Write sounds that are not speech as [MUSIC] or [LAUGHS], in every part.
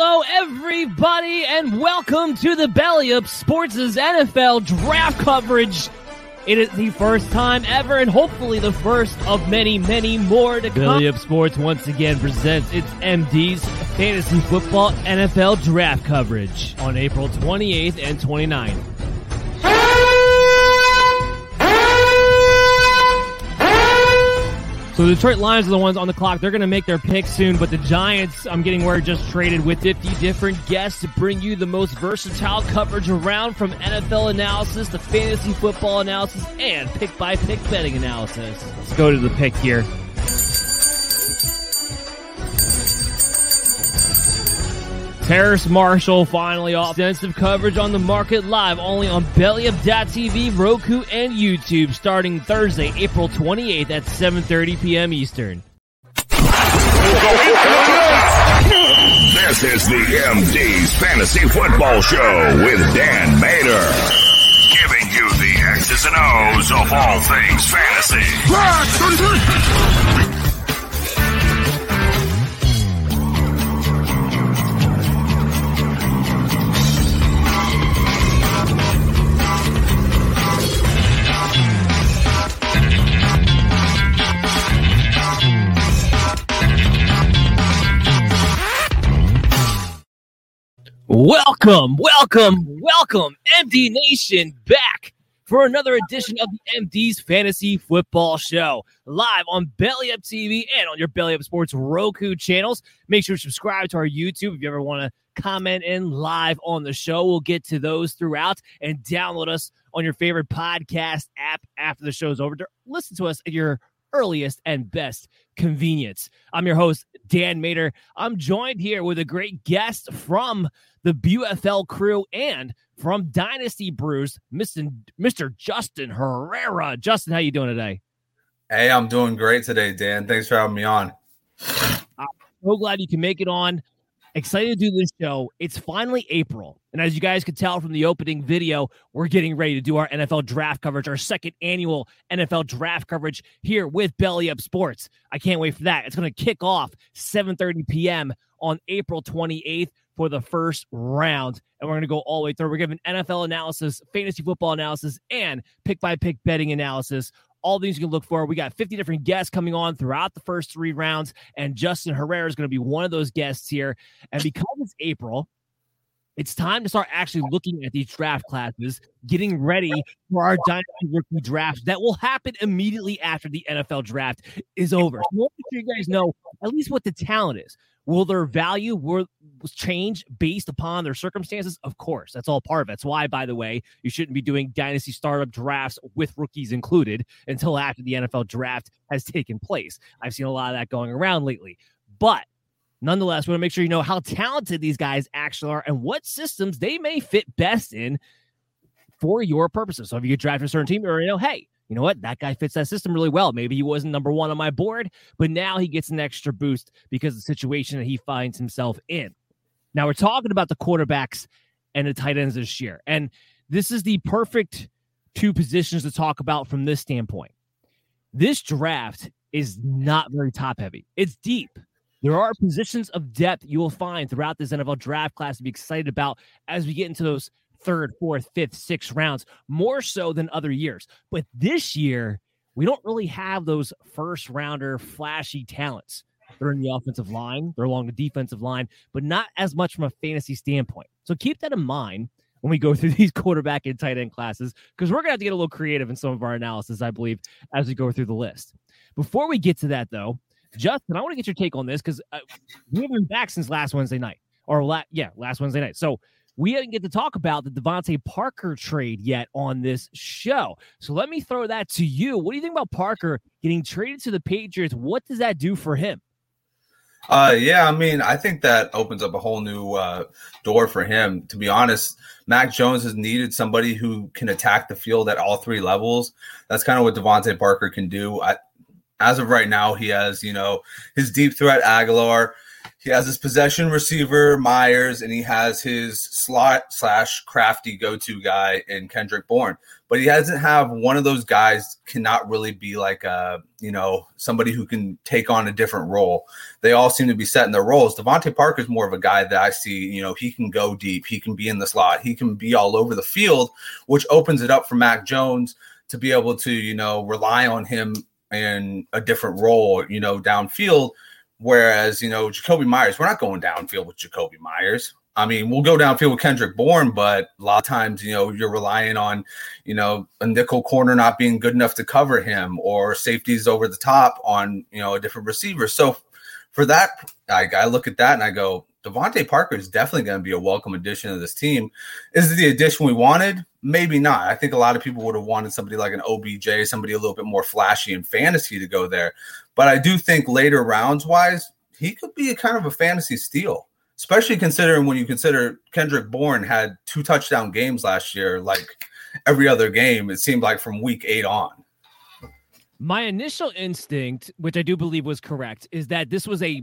Hello, everybody, and welcome to the Belly Up Sports' NFL draft coverage. It is the first time ever, and hopefully the first of many, many more to come. Belly Up Sports once again presents its MD's Fantasy Football NFL Draft coverage on April 28th and 29th. So the Detroit Lions are the ones on the clock. They're going to make their pick soon, but the Giants, I'm getting word, just traded with 50 different guests to bring you the most versatile coverage around from NFL analysis to fantasy football analysis and pick by pick betting analysis. Let's go to the pick here. Terrace Marshall finally off. Extensive coverage on the market live only on BellyUp.tv, Roku, and YouTube starting Thursday, April 28th at 7.30 p.m. Eastern. This is the MD's Fantasy Football Show with Dan Mater. Giving you the X's and O's of all things fantasy. Welcome, welcome, welcome, MD Nation back for another edition of the MD's Fantasy Football Show, live on Belly Up TV and on your Belly Up Sports Roku channels. Make sure to subscribe to our YouTube if you ever want to comment in live on the show. We'll get to those throughout and download us on your favorite podcast app after the show's over. Listen to us at your earliest and best convenience. I'm your host, Dan Mater. I'm joined here with a great guest from the BUFL crew and from Dynasty Brews, Mr. Mr. Justin Herrera. Justin, how you doing today? Hey, I'm doing great today, Dan. Thanks for having me on. I'm so glad you can make it on. Excited to do this show. It's finally April. And as you guys could tell from the opening video, we're getting ready to do our NFL draft coverage, our second annual NFL draft coverage here with Belly Up Sports. I can't wait for that. It's going to kick off 7:30 p.m. on April 28th for the first round. And we're going to go all the way through. We're giving NFL analysis, fantasy football analysis, and pick by pick betting analysis all these you can look for. We got 50 different guests coming on throughout the first three rounds, and Justin Herrera is going to be one of those guests here. And because it's April, it's time to start actually looking at these draft classes, getting ready for our dynasty rookie draft that will happen immediately after the NFL draft is over. So I want to sure you guys know at least what the talent is Will their value will change based upon their circumstances? Of course, that's all part of it. That's why, by the way, you shouldn't be doing dynasty startup drafts with rookies included until after the NFL draft has taken place. I've seen a lot of that going around lately. But nonetheless, we want to make sure you know how talented these guys actually are and what systems they may fit best in for your purposes. So if you get drafted a certain team, you know, hey, you know what? That guy fits that system really well. Maybe he wasn't number one on my board, but now he gets an extra boost because of the situation that he finds himself in. Now we're talking about the quarterbacks and the tight ends this year. And this is the perfect two positions to talk about from this standpoint. This draft is not very top heavy. It's deep. There are positions of depth you will find throughout this NFL draft class to be excited about as we get into those third, fourth, fifth, sixth rounds, more so than other years. But this year, we don't really have those first rounder flashy talents. They're in the offensive line, they're along the defensive line, but not as much from a fantasy standpoint. So keep that in mind when we go [LAUGHS] through these quarterback and tight end classes, because we're going to have to get a little creative in some of our analysis, I believe, as we go through the list. Before we get to that, though, Justin, I want to get your take on this because uh, we haven't been back since last Wednesday night, or la- yeah, last Wednesday night. So we didn't get to talk about the DeVante Parker trade yet on this show. So let me throw that to you. What do you think about Parker getting traded to the Patriots? What does that do for him? Uh, yeah, I mean, I think that opens up a whole new uh, door for him. To be honest, Mac Jones has needed somebody who can attack the field at all three levels. That's kind of what DeVante Parker can do. I, as of right now, he has, you know, his deep threat Agholor he has his possession receiver Meyers, and he has his slot slash crafty go to guy in Kendrick Bourne. But he doesn't have one of those guys. Cannot really be like a you know somebody who can take on a different role. They all seem to be set in their roles. DeVante Parker is more of a guy that I see. You know, he can go deep. He can be in the slot. He can be all over the field, which opens it up for Mac Jones to be able to you know rely on him in a different role. You know, downfield Whereas, you know, Jakobi Meyers, we're not going downfield with Jakobi Meyers. I mean, we'll go downfield with Kendrick Bourne, but a lot of times, you know, you're relying on, you know, a nickel corner not being good enough to cover him or safeties over the top on, you know, a different receiver. So for that, I, I look at that and I go, DeVante Parker is definitely going to be a welcome addition to this team. Is it the addition we wanted? Maybe not. I think a lot of people would have wanted somebody like an OBJ, somebody a little bit more flashy in fantasy to go there. But I do think later rounds wise, he could be a kind of a fantasy steal, especially considering when you consider Kendrick Bourne had two touchdown games last year, like every other game, it seemed like from week eight on. My initial instinct, which I do believe was correct, is that this was a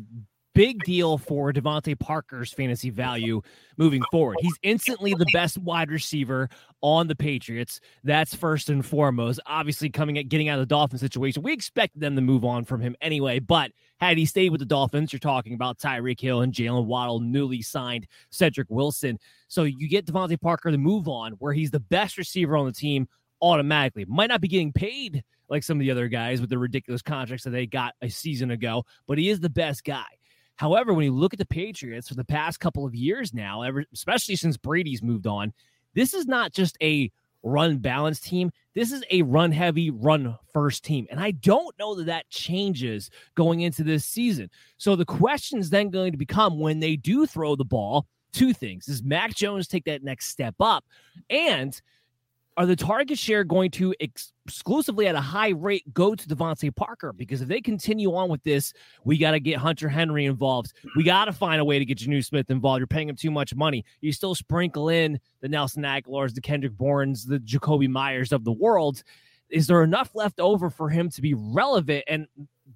big deal for DeVante Parker's fantasy value moving forward. He's instantly the best wide receiver on the Patriots. That's first and foremost. Obviously, coming at getting out of the Dolphins situation, we expected them to move on from him anyway. But had he stayed with the Dolphins, you're talking about Tyreek Hill and Jaylen Waddle, newly signed Cedric Wilson. So you get DeVante Parker to move on, where he's the best receiver on the team automatically. Might not be getting paid like some of the other guys with the ridiculous contracts that they got a season ago, but he is the best guy. However, when you look at the Patriots for the past couple of years now, ever, especially since Brady's moved on, this is not just a run balance team. This is a run heavy, run first team. And I don't know that that changes going into this season. So the question is then going to become when they do throw the ball, two things. Does Mac Jones take that next step up? And are the target share going to ex- exclusively at a high rate go to DeVante Parker? Because if they continue on with this, we got to get Hunter Henry involved. We got to find a way to get Jonnu Smith involved. You're paying him too much money. You still sprinkle in the Nelson Agholors, the Kendrick Bournes, the Jakobi Meyers of the world. Is there enough left over for him to be relevant? And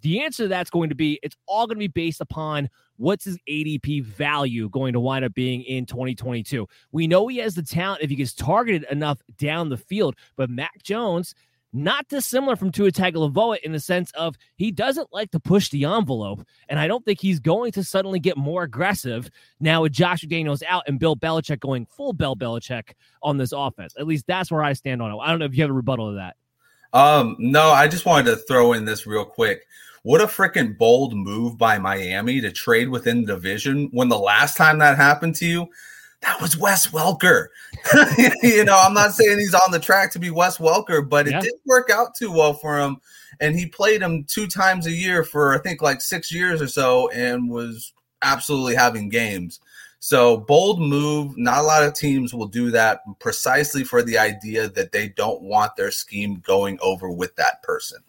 the answer to that's going to be it's all going to be based upon what's his ADP value going to wind up being in 2022. We know he has the talent if he gets targeted enough down the field, but Mac Jones, not dissimilar from Tua Tagovailoa in the sense of he doesn't like to push the envelope, and I don't think he's going to suddenly get more aggressive now with Josh McDaniels out and Bill Belichick going full Bill Belichick on this offense. At least that's where I stand on it. I don't know if you have a rebuttal to that. Um, no, I just wanted to throw in this real quick. What a freaking bold move by Miami to trade within the division when the last time that happened to you, that was Wes Welker. [LAUGHS] you know, I'm not saying he's on the track to be Wes Welker, but it yeah. didn't work out too well for him. And he played him two times a year for I think like six years or so and was absolutely having games. So bold move. Not a lot of teams will do that precisely for the idea that they don't want their scheme going over with that person.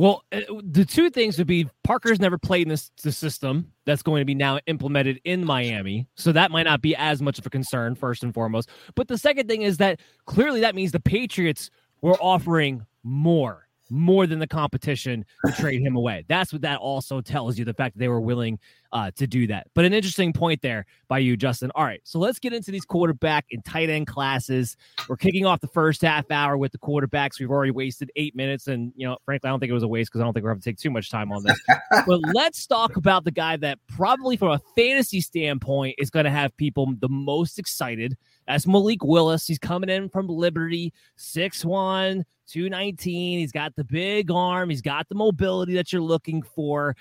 Well, uh, the two things would be Parker's never played in this the system that's going to be now implemented in Miami, so that might not be as much of a concern first and foremost. But the second thing is that clearly that means the Patriots were offering more more than the competition to trade him away. That's what that also tells you the fact that they were willing uh, to do that. But an interesting point there by you, Justin. All right, so let's get into these quarterback and tight end classes. We're kicking off the first half hour with the quarterbacks. We've already wasted eight minutes, and you know, frankly, I don't think it was a waste because I don't think we're going to take too much time on this. [LAUGHS] but let's talk about the guy that probably, from a fantasy standpoint, is going to have people the most excited. That's Malik Willis. He's coming in from Liberty, six one 219. He's got the big arm, he's got the mobility that you're looking for.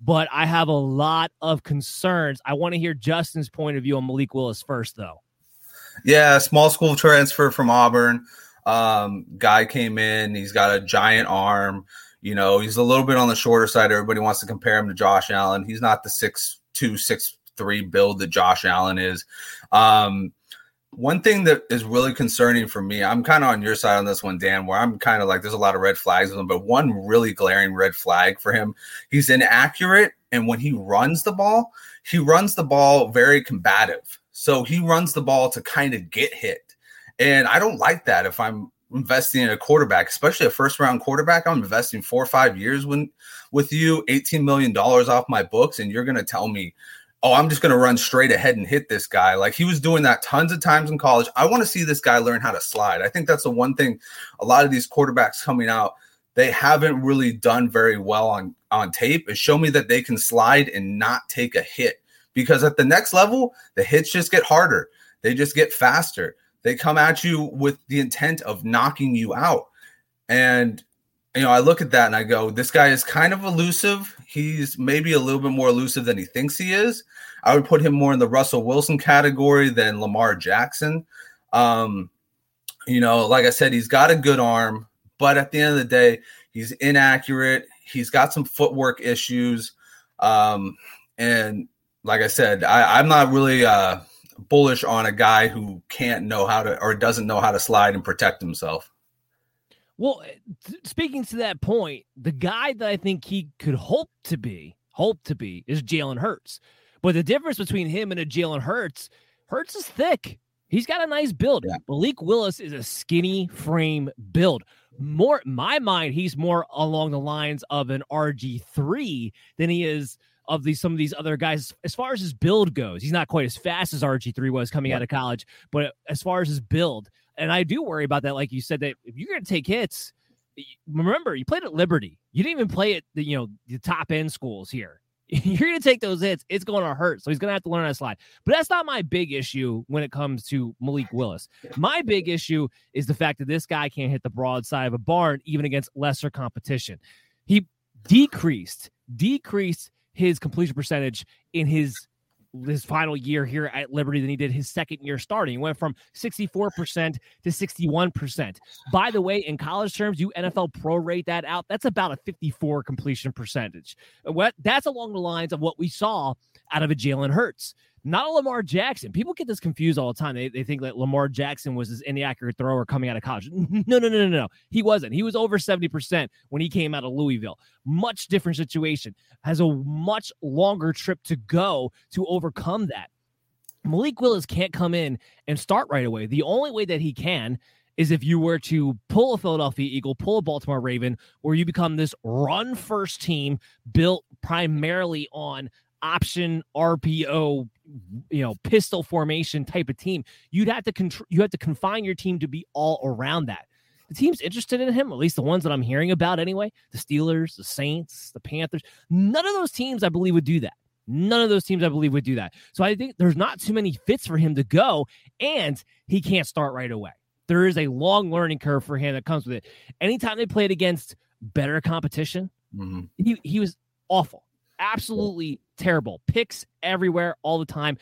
But I have a lot of concerns. I want to hear Justin's point of view on Malik Willis first, though. Yeah, small school transfer from Auburn. Um, guy came in, he's got a giant arm. You know, he's a little bit on the shorter side. Everybody wants to compare him to Josh Allen. He's not the six two, six three build that Josh Allen is. Um, one thing that is really concerning for me, I'm kind of on your side on this one, Dan, where I'm kind of like there's a lot of red flags with him, but one really glaring red flag for him, he's inaccurate. And when he runs the ball, he runs the ball very combative. So he runs the ball to kind of get hit. And I don't like that if I'm investing in a quarterback, especially a first round quarterback. I'm investing four or five years when with you, $18 million off my books, and you're gonna tell me oh, I'm just going to run straight ahead and hit this guy. Like he was doing that tons of times in college. I want to see this guy learn how to slide. I think that's the one thing a lot of these quarterbacks coming out they haven't really done very well on on tape is show me that they can slide and not take a hit because at the next level the hits just get harder they just get faster they come at you with the intent of knocking you out and you know i look at that and i go this guy is kind of elusive he's maybe a little bit more elusive than he thinks he is. I would put him more in the Russell Wilson category than Lamar Jackson. Um, you know, like I said, he's got a good arm, but at the end of the day, he's inaccurate. He's got some footwork issues. Um, and like I said, I, I'm not really uh, bullish on a guy who can't know how to or doesn't know how to slide and protect himself. Well, eh, speaking to that point, the guy that I think he could hope to be, hope to be, is Jalen Hurts. But the difference between him and a Jalen Hurts, Hurts is thick. He's got a nice build. Yeah. Malik Willis is a skinny frame build. More, my mind, he's more along the lines of an RG three than he is of these some of these other guys. As far as his build goes, he's not quite as fast as RG three was coming out of college. But as far as his build, and I do worry about that. Like you said, that if you're going to take hits, remember you played at Liberty. You didn't even play at the you know the top end schools here. [LAUGHS] You're going to take those hits. It's going to hurt. So he's going to have to learn how to slide. But that's not my big issue when it comes to Malik Willis. My big issue is the fact that this guy can't hit the broad side of a barn even against lesser competition. He decreased decreased his completion percentage in his his final year here at Liberty than he did his second year starting. He went from 64% to 61%. By the way, in college terms, you NFL prorate that out. That's about a 54 completion percentage. What that's along the lines of what we saw out of a Jalen Hurts not a Lamar Jackson. People get this confused all the time. They, they think that Lamar Jackson was this inaccurate thrower coming out of college. [LAUGHS] No, no, no, no, no. He wasn't. He was over 70% when he came out of Louisville. Much different situation. Has a much longer trip to go to overcome that. Malik Willis can't come in and start right away. The only way that he can is if you were to pull a Philadelphia Eagle, pull a Baltimore Raven, where you become this run first team built primarily on option RPO, you know, pistol formation type of team. You'd have to control. You have to confine your team to be all around that. The team's interested in him, at least the ones that I'm hearing about anyway. The Steelers, the Saints, the Panthers. None of those teams, I believe, would do that. None of those teams, I believe, would do that. So I think there's not too many fits for him to go, and he can't start right away. There is a long learning curve for him that comes with it. Anytime they played against better competition, mm-hmm. he, he was awful absolutely terrible. Picks everywhere all the time.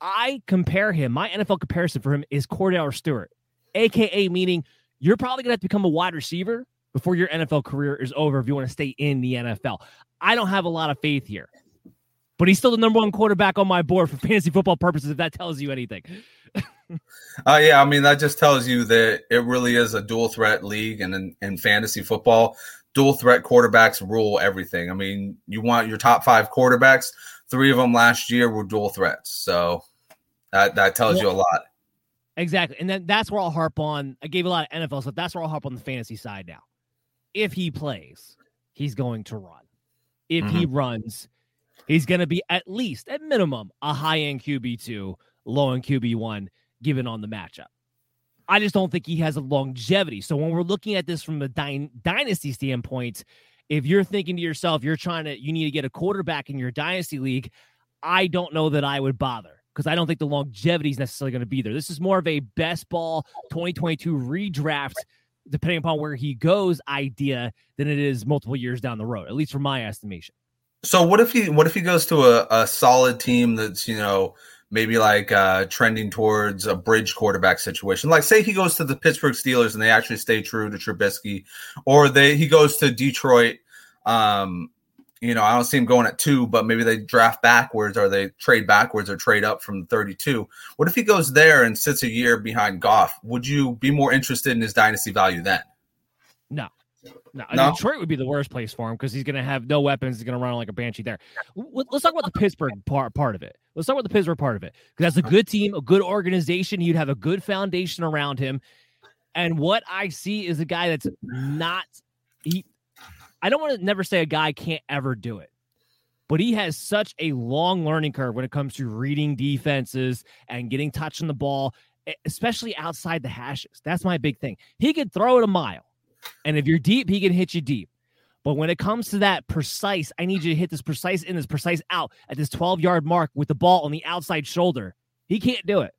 I compare him, my NFL comparison for him is Kordell Stewart, AKA meaning you're probably going to have to become a wide receiver before your NFL career is over if you want to stay in the NFL. I don't have a lot of faith here. but he's still the number one quarterback on my board for fantasy football purposes. If that tells you anything. uh, yeah, I mean that just tells you that it really is a dual threat league, and in, in fantasy football, dual threat quarterbacks rule everything. I mean, you want your top five quarterbacks. Three of them last year were dual threats, so that that tells well, you a lot. Exactly, and then that's where I'll harp on. I gave a lot of NFL stuff. That's where I'll harp on the fantasy side now. If he plays, he's going to run. If mm-hmm. he runs, he's going to be at least, at minimum, a high end QB two, low end QB one, given on the matchup. I just don't think he has a longevity. So when we're looking at this from a dy- dynasty standpoint, if you're thinking to yourself, you're trying to, you need to get a quarterback in your dynasty league, I don't know that I would bother because I don't think the longevity is necessarily going to be there. This is more of a best ball 2022 redraft, depending upon where he goes, idea than it is multiple years down the road, at least from my estimation. So what if he what if he goes to a, a solid team that's you know maybe like uh, trending towards a bridge quarterback situation. Like say he goes to the Pittsburgh Steelers and they actually stay true to Trubisky, or they he goes to Detroit. Um, you know, I don't see him going at two, but maybe they draft backwards or they trade backwards or trade up from 32. What if he goes there and sits a year behind Goff? Would you be more interested in his dynasty value then? No. No, no, Detroit would be the worst place for him because he's going to have no weapons. He's going to run like a banshee there. Let's talk about the Pittsburgh part part of it. Let's talk about the Pittsburgh part of it because that's a good team, a good organization. You'd have a good foundation around him. And what I see is a guy that's not he. I don't want to never say a guy can't ever do it, but he has such a long learning curve when it comes to reading defenses and getting touch on the ball, especially outside the hashes. That's my big thing. He could throw it a mile and if you're deep, he can hit you deep. But when it comes to that precise, I need you to hit this precise in, this precise out at this 12 yard mark with the ball on the outside shoulder. He can't do it.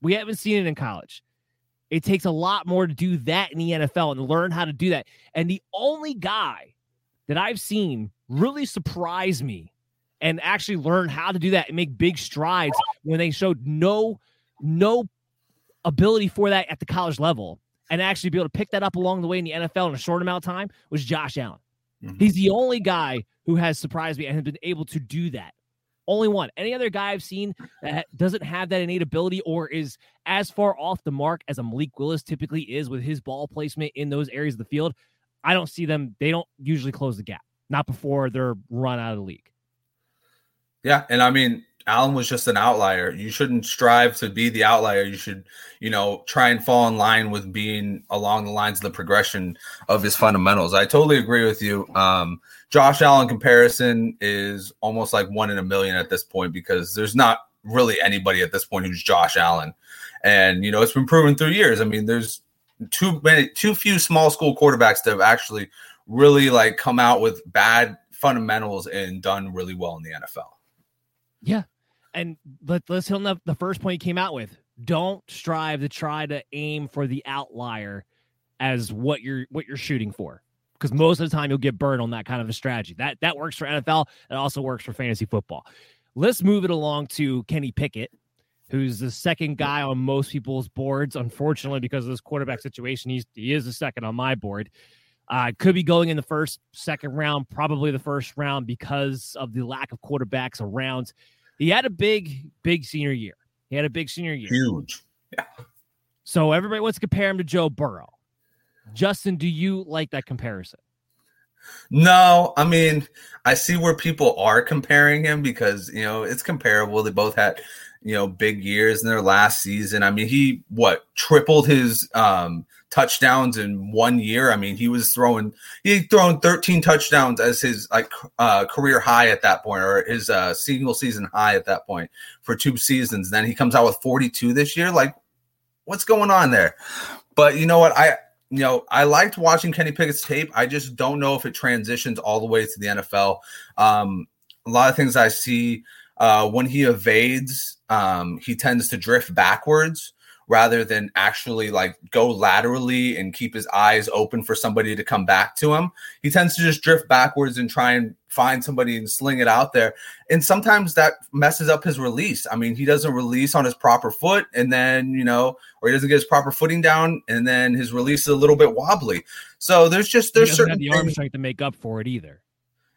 We haven't seen it in college. It takes a lot more to do that in the NFL and learn how to do that. And the only guy that I've seen really surprise me and actually learn how to do that and make big strides when they showed no no ability for that at the college level and actually be able to pick that up along the way in the NFL in a short amount of time was Josh Allen. Mm-hmm. He's the only guy who has surprised me and has been able to do that. Only one. Any other guy I've seen that doesn't have that innate ability or is as far off the mark as a Malik Willis typically is with his ball placement in those areas of the field, I don't see them. They don't usually close the gap, not before they're run out of the league. Yeah. And I mean, Allen was just an outlier. You shouldn't strive to be the outlier. You should, you know, try and fall in line with being along the lines of the progression of his fundamentals. I totally agree with you. Um, Josh Allen comparison is almost like one in a million at this point because there's not really anybody at this point who's Josh Allen. And, you know, it's been proven through years. I mean, there's too many, too few small school quarterbacks that have actually really like come out with bad fundamentals and done really well in the NFL. Yeah, and let, let's hit on the, first point he came out with. Don't strive to try to aim for the outlier as what you're what you're shooting for. Because most of the time you'll get burned on that kind of a strategy. That that works for NFL. It also works for fantasy football. Let's move it along to Kenny Pickett, who's the second guy on most people's boards. Unfortunately, because of this quarterback situation, he's he is the second on my board. Uh, could be going in the first, second round, probably the first round because of the lack of quarterbacks around. He had a big, big senior year. He had a big senior year. Huge. Yeah. So everybody wants to compare him to Joe Burrow. Justin, do you like that comparison? No, I mean, I see where people are comparing him because, you know, it's comparable. They both had, you know, big years in their last season. I mean, he what tripled his um touchdowns in one year. I mean, he was throwing he thrown 13 touchdowns as his like uh, career high at that point, or his uh, single season high at that point for two seasons. Then he comes out with 42 this year. Like, what's going on there? But you know what? I you know I liked watching Kenny Pickett's tape. I just don't know if it transitions all the way to the NFL. Um, a lot of things I see uh, when he evades, um, he tends to drift backwards rather than actually like go laterally and keep his eyes open for somebody to come back to him. He tends to just drift backwards and try and find somebody and sling it out there. And sometimes that messes up his release. I mean, he doesn't release on his proper foot and then, you know, or he doesn't get his proper footing down and then his release is a little bit wobbly. So there's just there's certain the arm strength to make up for it either.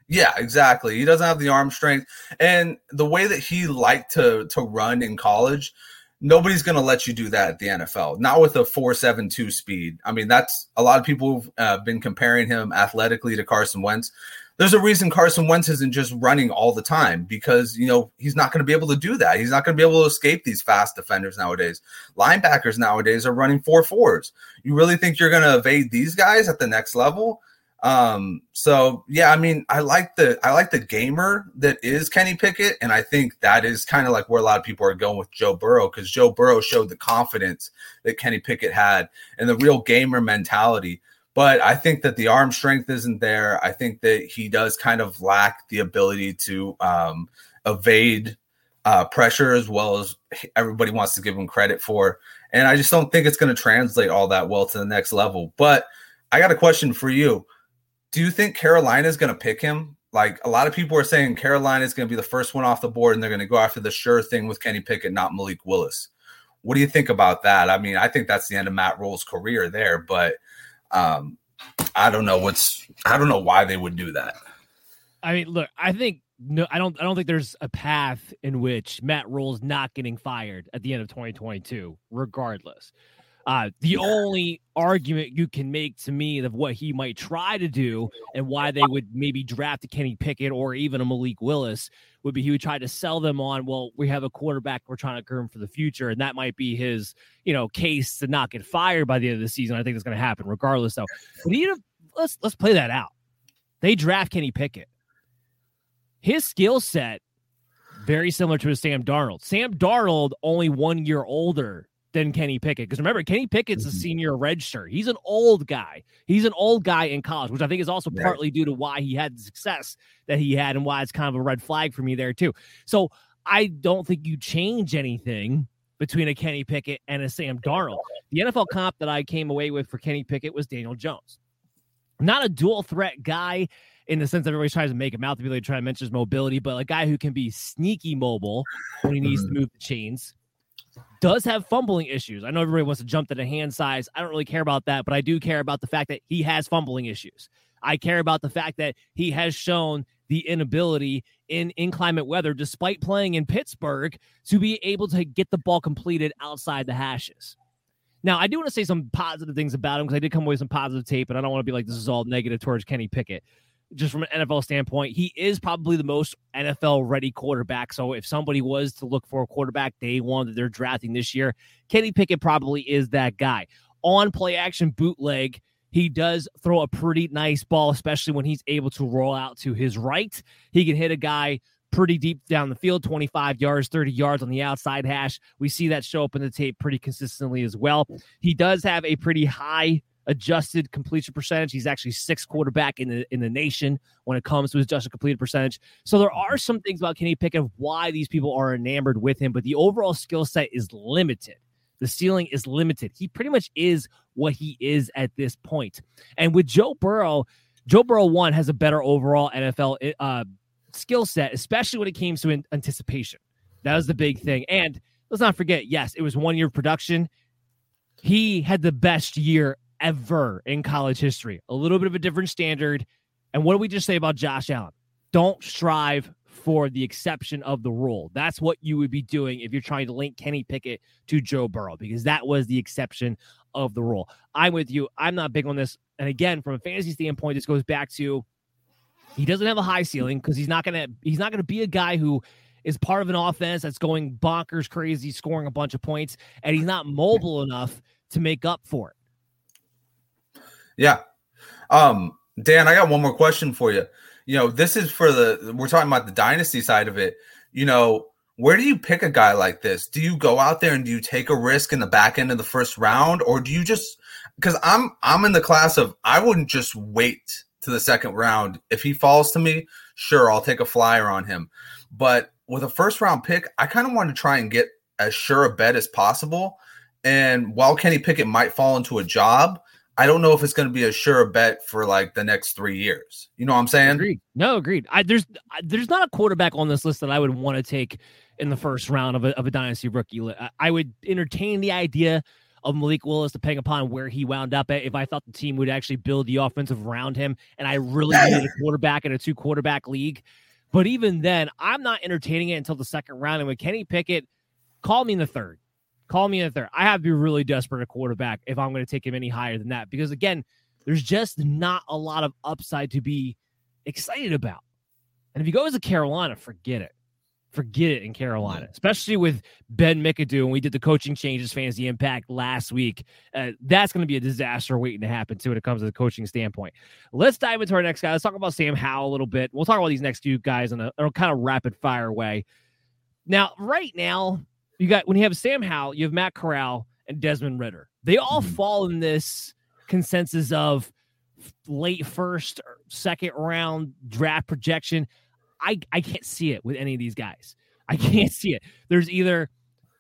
Yeah, exactly. He doesn't have the arm strength, and the way that he liked to to run in college, nobody's going to let you do that at the NFL. Not with a four seven two speed. I mean, that's a lot of people have uh, been comparing him athletically to Carson Wentz. There's a reason Carson Wentz isn't just running all the time because you know he's not going to be able to do that. He's not going to be able to escape these fast defenders nowadays. Linebackers nowadays are running four fours. You really think you're going to evade these guys at the next level? Um, so yeah, I mean, I like the I like the gamer that is Kenny Pickett, and I think that is kind of like where a lot of people are going with Joe Burrow because Joe Burrow showed the confidence that Kenny Pickett had and the real gamer mentality. But I think that the arm strength isn't there. I think that he does kind of lack the ability to um, evade uh, pressure as well as everybody wants to give him credit for. And I just don't think it's going to translate all that well to the next level. But I got a question for you do you think Carolina is going to pick him? Like a lot of people are saying Carolina is going to be the first one off the board and they're going to go after the sure thing with Kenny Pickett, not Malik Willis. What do you think about that? I mean, I think that's the end of Matt Rhule's career there, but um, I don't know what's I don't know why they would do that. I mean, look, I think no, I don't I don't think there's a path in which Matt Rhule's not getting fired at the end of 2022, regardless. Uh, the only argument you can make to me of what he might try to do and why they would maybe draft a Kenny Pickett or even a Malik Willis would be he would try to sell them on, well, we have a quarterback we're trying to groom for the future, and that might be his, you know, case to not get fired by the end of the season. I think it's going to happen regardless, though. But even let's let's play that out. They draft Kenny Pickett. His skill set very similar to a Sam Darnold. Sam Darnold only one year older than Kenny Pickett. Because remember, Kenny Pickett's a mm-hmm. senior redshirt. He's an old guy. He's an old guy in college, which I think is also right. partly due to why he had the success that he had and why it's kind of a red flag for me there, too. So I don't think you change anything between a Kenny Pickett and a Sam Darnold. The NFL comp that I came away with for Kenny Pickett was Daniel Jones. Not a dual threat guy in the sense that everybody tries to make him out to be like trying to mention his mobility, but a guy who can be sneaky mobile when he needs to mm-hmm. move the chains does have fumbling issues. I know everybody wants to jump to the hand size. I don't really care about that, but I do care about the fact that he has fumbling issues. I care about the fact that he has shown the inability in inclement weather, despite playing in Pittsburgh, to be able to get the ball completed outside the hashes. Now, I do want to say some positive things about him because I did come away with some positive tape, and I don't want to be like this is all negative towards Kenny Pickett just from an NFL standpoint, he is probably the most NFL ready quarterback. So if somebody was to look for a quarterback day one that they're drafting this year, Kenny Pickett probably is that guy. On play action bootleg, he does throw a pretty nice ball, especially when he's able to roll out to his right. He can hit a guy pretty deep down the field 25 yards, 30 yards on the outside hash. We see that show up in the tape pretty consistently as well. He does have a pretty high adjusted completion percentage. He's actually sixth quarterback in the in the nation when it comes to his adjusted completed percentage. So there are some things about Kenny Pickett of why these people are enamored with him, but the overall skill set is limited. The ceiling is limited. He pretty much is what he is at this point. And with Joe Burrow, Joe Burrow one has a better overall NFL uh, skill set, especially when it came to anticipation. That was the big thing. And let's not forget, yes, it was one year of production. He had the best year ever in college history. A little bit of a different standard. And what do we just say about Josh Allen? Don't strive for the exception of the rule. That's what you would be doing if you're trying to link Kenny Pickett to Joe Burrow, because that was the exception of the rule. I'm with you. I'm not big on this. And again, from a fantasy standpoint, this goes back to he doesn't have a high ceiling because he's not gonna he's not gonna be a guy who is part of an offense that's going bonkers crazy, scoring a bunch of points, and he's not mobile enough to make up for it. Yeah. Um, Dan, I got one more question for you. You know, this is for the we're talking about the dynasty side of it. You know, where do you pick a guy like this? Do you go out there and do you take a risk in the back end of the first round, or do you just because I'm I'm in the class of I wouldn't just wait to the second round. If he falls to me, sure, I'll take a flyer on him. But with a first round pick, I kind of want to try and get as sure a bet as possible. And while Kenny Pickett might fall into a job, I don't know if it's going to be a sure bet for like the next three years. You know what I'm saying? Agreed. No, agreed. I, there's there's not a quarterback on this list that I would want to take in the first round of a, of a dynasty rookie. I, I would entertain the idea of Malik Willis, depending upon where he wound up at. If I thought the team would actually build the offensive around him, and I really needed a quarterback in a two quarterback league. But even then, I'm not entertaining it until the second round. And with Kenny Pickett, call me in the third. Call me in the third. I have to be really desperate at quarterback if I'm going to take him any higher than that. Because again, there's just not a lot of upside to be excited about. And if he goes to Carolina, forget it forget it in Carolina, especially with Ben McAdoo. And we did the coaching changes, fantasy impact last week. Uh, that's going to be a disaster waiting to happen too when it comes to the coaching standpoint. Let's dive into our next guy. Let's talk about Sam Howell a little bit. We'll talk about these next few guys in a, in a kind of rapid fire way. Now, right now, you got when you have Sam Howell, you have Matt Corral and Desmond Ridder. They all mm-hmm. fall in this consensus of late first or second round draft projection. I I can't see it with any of these guys. I can't see it. There's either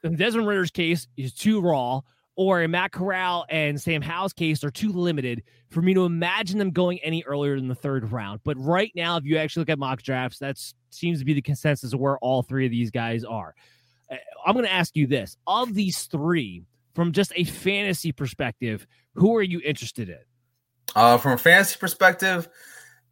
in Desmond Ridder's case is too raw, or in Matt Corral and Sam Howell's case are too limited for me to imagine them going any earlier than the third round. But right now, if you actually look at mock drafts, that seems to be the consensus of where all three of these guys are. I'm going to ask you this: of these three, from just a fantasy perspective, who are you interested in? Uh, from a fantasy perspective,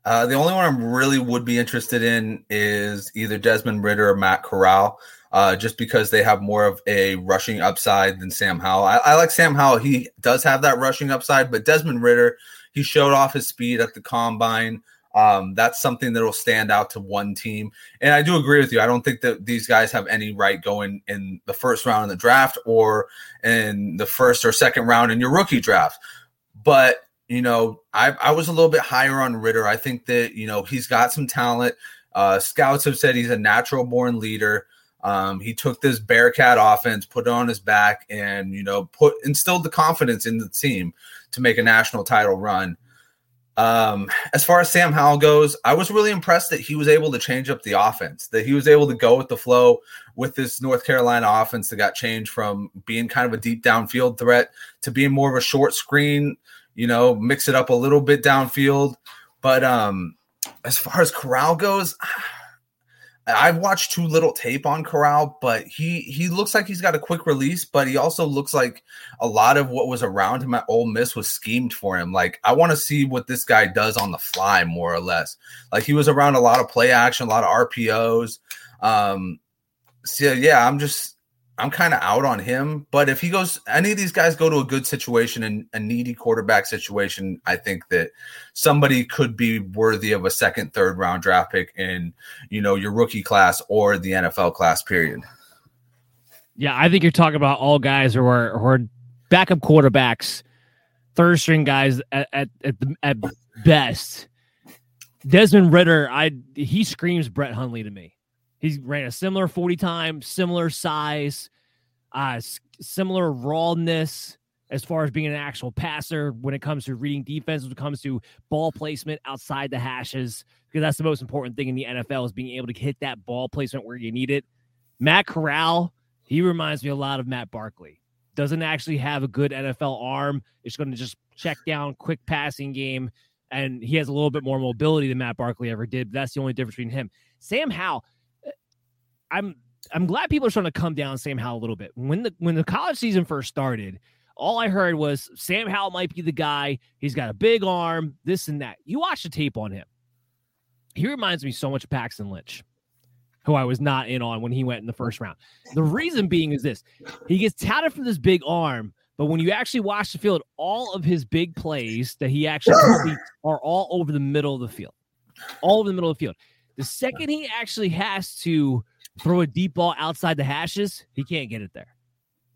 uh, the only one I'm really would be interested in is either Desmond Ridder or Matt Corral, uh, just because they have more of a rushing upside than Sam Howell. I, I, like Sam Howell; he does have that rushing upside, but Desmond Ridder, he showed off his speed at the combine. Um, that's something that will stand out to one team. And I do agree with you. I don't think that these guys have any right going in the first round of the draft or in the first or second round in your rookie draft. But you know, I, I was a little bit higher on Ridder. I think that, you know, he's got some talent. Uh, scouts have said he's a natural born leader. Um, he took this Bearcat offense, put it on his back, and, you know, put instilled the confidence in the team to make a national title run. Um, as far as Sam Howell goes, I was really impressed that he was able to change up the offense, that he was able to go with the flow with this North Carolina offense that got changed from being kind of a deep downfield threat to being more of a short screen you know, mix it up a little bit downfield. But um, as far as Corral goes, I've watched too little tape on Corral, but he he looks like he's got a quick release, but he also looks like a lot of what was around him at Ole Miss was schemed for him. Like I want to see what this guy does on the fly, more or less. Like he was around a lot of play action, a lot of RPOs. Um, so yeah, I'm just I'm kind of out on him. But if he goes, any of these guys go to a good situation and a needy quarterback situation, I think that somebody could be worthy of a second, third round draft pick in, you know, your rookie class or the NFL class. Period. Yeah, I think you're talking about all guys who are who are backup quarterbacks, third string guys at at at, the, at best. Desmond Ridder, I he screams Brett Hundley to me. He ran a similar 40 time, similar size, uh, similar rawness as far as being an actual passer when it comes to reading defense, when it comes to ball placement outside the hashes, because that's the most important thing in the NFL is being able to hit that ball placement where you need it. Matt Corral, he reminds me a lot of Matt Barkley. Doesn't actually have a good NFL arm. It's going to just check down, quick passing game, and he has a little bit more mobility than Matt Barkley ever did. That's the only difference between him. Sam Howell, I'm I'm glad people are starting to come down Sam Howell a little bit. When the when the college season first started, all I heard was Sam Howell might be the guy. He's got a big arm, this and that. You watch the tape on him. He reminds me so much of Paxton Lynch, who I was not in on when he went in the first round. The reason being is this he gets touted for this big arm, but when you actually watch the field, all of his big plays that he actually [LAUGHS] are all over the middle of the field. All over the middle of the field. The second he actually has to throw a deep ball outside the hashes, he can't get it there.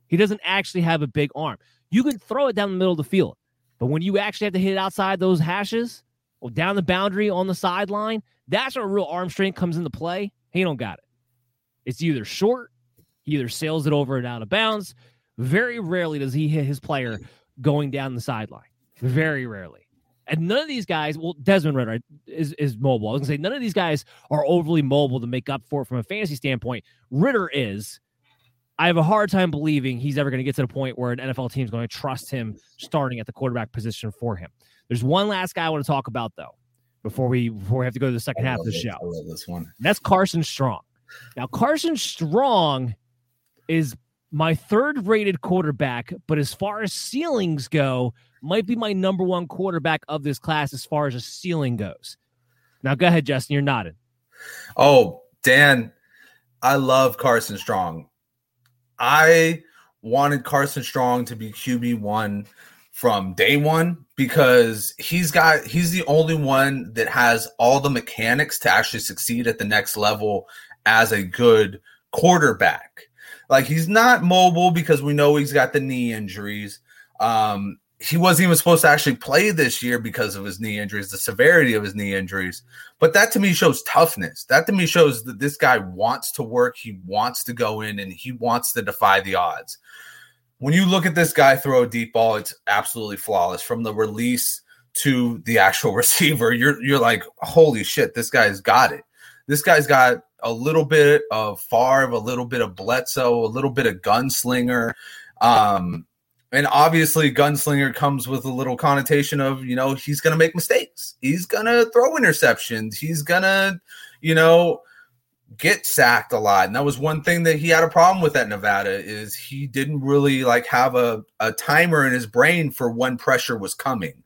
He doesn't actually have a big arm. You can throw it down the middle of the field, but when you actually have to hit it outside those hashes or down the boundary on the sideline, that's where real arm strength comes into play. He don't got it. It's either short, he either sails it over and out of bounds. Very rarely does he hit his player going down the sideline. Very rarely. And none of these guys, well, Desmond Ridder is, is mobile. I was gonna say none of these guys are overly mobile to make up for it from a fantasy standpoint. Ridder is. I have a hard time believing he's ever going to get to the point where an NFL team is going to trust him starting at the quarterback position for him. There's one last guy I want to talk about though before we before we have to go to the second half of the show. I love this one. That's Carson Strong. Now Carson Strong is my third rated quarterback, but as far as ceilings go, might be my number one quarterback of this class as far as a ceiling goes. Now, go ahead, Justin. You're nodding. Oh, Dan, I love Carson Strong. I wanted Carson Strong to be QB1 from day one because he's got he's the only one that has all the mechanics to actually succeed at the next level as a good quarterback. Like he's not mobile because we know he's got the knee injuries. Um, he wasn't even supposed to actually play this year because of his knee injuries, the severity of his knee injuries. But that to me shows toughness. That to me shows that this guy wants to work, he wants to go in, and he wants to defy the odds. When you look at this guy throw a deep ball, it's absolutely flawless from the release to the actual [LAUGHS] receiver. You're you're like, holy shit, this guy's got it. This guy's got a little bit of Favre, a little bit of Bledsoe, a little bit of gunslinger. Um, and obviously, gunslinger comes with a little connotation of, you know, he's going to make mistakes. He's going to throw interceptions. He's going to, you know, get sacked a lot. And that was one thing that he had a problem with at Nevada is he didn't really like have a, a timer in his brain for when pressure was coming.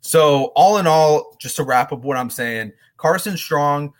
So all in all, just to wrap up what I'm saying, Carson Strong –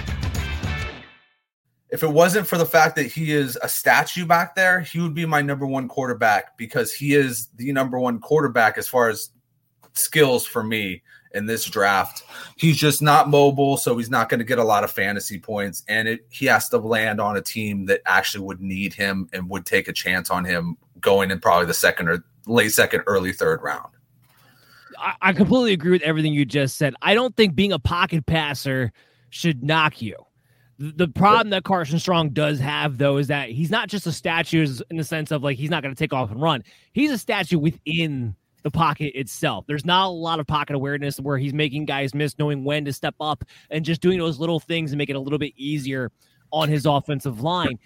if it wasn't for the fact that he is a statue back there, he would be my number one quarterback because he is the number one quarterback as far as skills for me in this draft. He's just not mobile, so he's not going to get a lot of fantasy points, and it, he has to land on a team that actually would need him and would take a chance on him going in probably the second or late second, early third round. I, I completely agree with everything you just said. I don't think being a pocket passer should knock you. The problem that Carson Strong does have, though, is that he's not just a statue in the sense of like he's not going to take off and run. He's a statue within the pocket itself. There's not a lot of pocket awareness where he's making guys miss, knowing when to step up and just doing those little things and make it a little bit easier on his offensive line.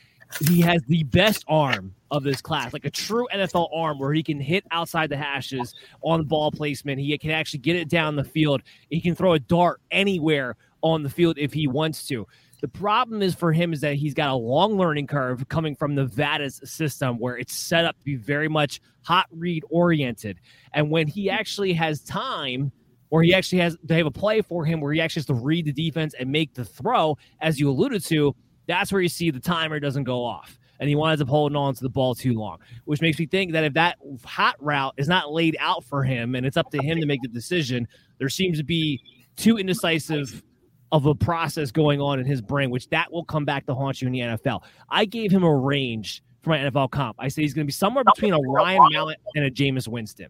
He has the best arm of this class, like a true NFL arm where he can hit outside the hashes on ball placement. He can actually get it down the field. He can throw a dart anywhere on the field if he wants to. The problem is for him is that he's got a long learning curve coming from Nevada's system where it's set up to be very much hot read oriented. And when he actually has time, or he actually has they have a play for him where he actually has to read the defense and make the throw, as you alluded to, that's where you see the timer doesn't go off. And he winds up holding on to the ball too long, which makes me think that if that hot route is not laid out for him and it's up to him to make the decision, there seems to be two indecisive of a process going on in his brain, which that will come back to haunt you in the NFL. I gave him a range for my NFL comp. I say he's going to be somewhere between a Ryan Mallett and a Jameis Winston.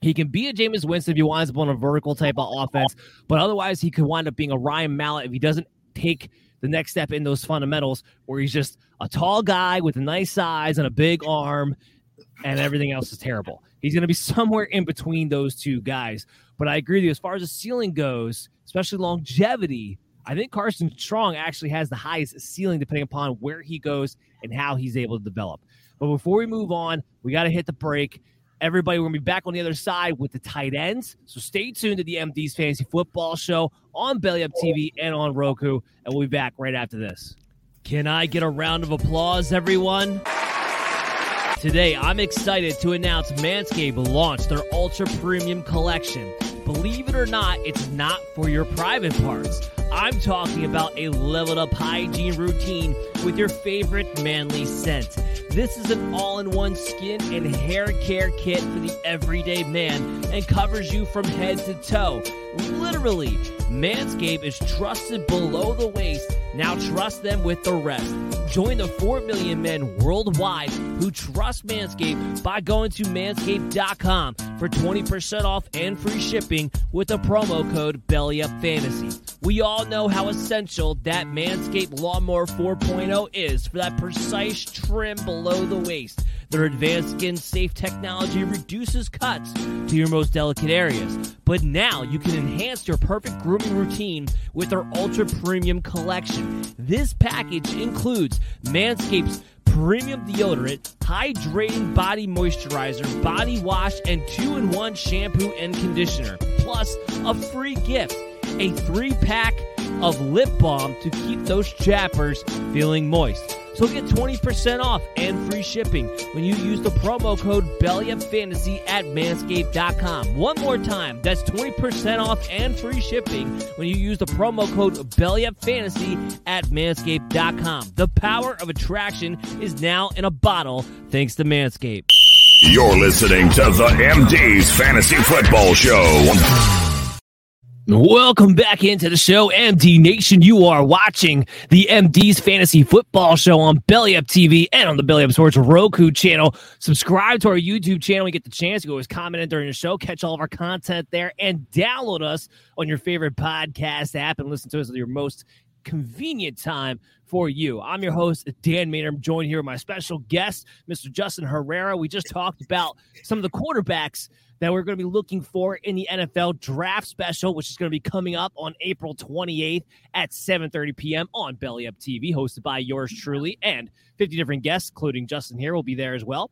He can be a Jameis Winston if he winds up on a vertical type of offense, but otherwise he could wind up being a Ryan Mallett if he doesn't take the next step in those fundamentals where he's just a tall guy with a nice size and a big arm and everything else is terrible. He's going to be [LAUGHS] somewhere in between those two guys. But I agree with you as far as the ceiling goes, especially longevity. I think Carson Strong actually has the highest ceiling depending upon where he goes and how he's able to develop. But before we move on, we got to hit the break. Everybody, we're going to be back on the other side with the tight ends. So stay tuned to the MD's Fantasy Football Show on Belly Up TV and on Roku. And we'll be back right after this. Can I get a round of applause, everyone? Today, I'm excited to announce Manscaped launched their Ultra Premium Collection. Believe it or not, it's not for your private parts. I'm talking about a leveled up hygiene routine with your favorite manly scent. This is an all in one skin and hair care kit for the everyday man and covers you from head to toe. Literally, Manscaped is trusted below the waist. Now trust them with the rest. Join the 4 million men worldwide who trust Manscaped by going to manscaped.com for 20% off and free shipping with the promo code BELLYUPFANTASY. We all know how essential that Manscaped Lawnmower 4.0 is for that precise trim below the waist. Their advanced skin safe technology reduces cuts to your most delicate areas. But now you can enhance your perfect grooming routine with their ultra premium collection. This package includes Manscaped's premium deodorant, hydrating body moisturizer, body wash, and two in one shampoo and conditioner, plus a free gift a three pack of lip balm to keep those chappers feeling moist. So get 20% off and free shipping when you use the promo code BELLYUPFANTASY at manscaped.com. One more time, that's 20% off and free shipping when you use the promo code BELLYUPFANTASY at manscaped.com. The power of attraction is now in a bottle thanks to Manscaped. You're listening to the MD's Fantasy Football Show. Welcome back into the show, MD Nation. You are watching the MD's Fantasy Football Show on Belly Up TV and on the Belly Up Sports Roku channel. Subscribe to our YouTube channel. You get the chance. to always comment during the show, catch all of our content there, and download us on your favorite podcast app and listen to us at your most convenient time for you. I'm your host, Dan Maynard. I'm joined here with my special guest, Mr. Justin Herrera. We just talked about some of the quarterbacks that we're going to be looking for in the NFL draft special, which is going to be coming up on April 28th at 7:30 p.m. on Belly Up TV, hosted by yours truly and 50 different guests, including Justin here, will be there as well.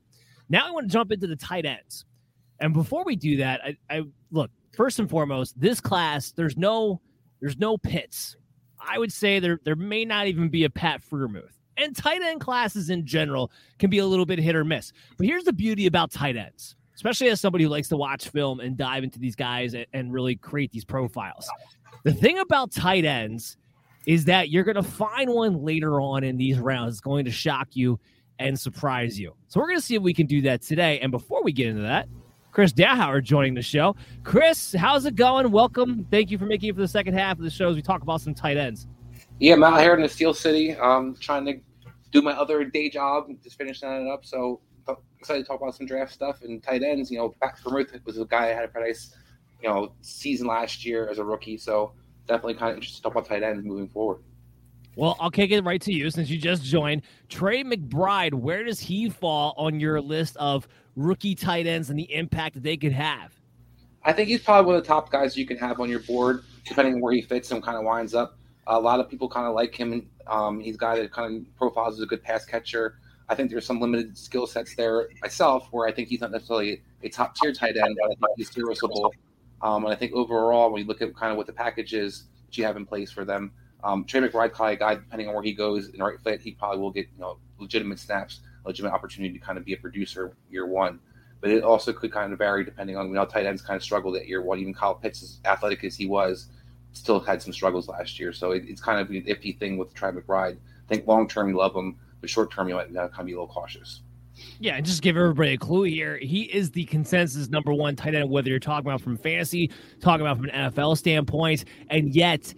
Now I want to jump into the tight ends, and before we do that, I, I look first and foremost, this class there's no there's no Pitts. I would say there there may not even be a Pat Freiermuth. And tight end classes in general can be a little bit hit or miss. But here's the beauty about tight ends especially as somebody who likes to watch film and dive into these guys and, and really create these profiles. The thing about tight ends is that you're going to find one later on in these rounds It's going to shock you and surprise you. So we're going to see if we can do that today. And before we get into that, Chris Dowhauer joining the show. Chris, how's it going? Welcome. Thank you for making it for the second half of the show as we talk about some tight ends. Yeah, I'm out here in the Steel City. I'm trying to do my other day job, just finishing that up. So excited to talk about some draft stuff and tight ends. You know, Pat Freiermuth was a guy I had a pretty nice, you know, season last year as a rookie. So definitely kind of interested to talk about tight ends moving forward. Well, I'll kick it right to you since you just joined. Trey McBride, where does he fall on your list of rookie tight ends and the impact that they could have? I think he's probably one of the top guys you can have on your board, depending on where he fits and kind of winds up. A lot of people kind of like him. Um, he's a guy that kind of profiles as a good pass catcher. I think there's some limited skill sets there myself where I think he's not necessarily a top tier tight end, but I think he's serviceable. Um, and I think overall, when you look at kind of what the package is that you have in place for them, um, Trey McBride, probably a guy, depending on where he goes in right fit, he probably will get you know legitimate snaps, legitimate opportunity to kind of be a producer year one. But it also could kind of vary depending on you know tight ends kind of struggled at year one. Even Kyle Pitts, as athletic as he was, still had some struggles last year. So it, it's kind of an iffy thing with Trey McBride. I think long term you love him but short term, you might kind of be a little cautious. Yeah, and just give everybody a clue here. He is the consensus number one tight end, whether you're talking about from fantasy, talking about from an NFL standpoint, and yet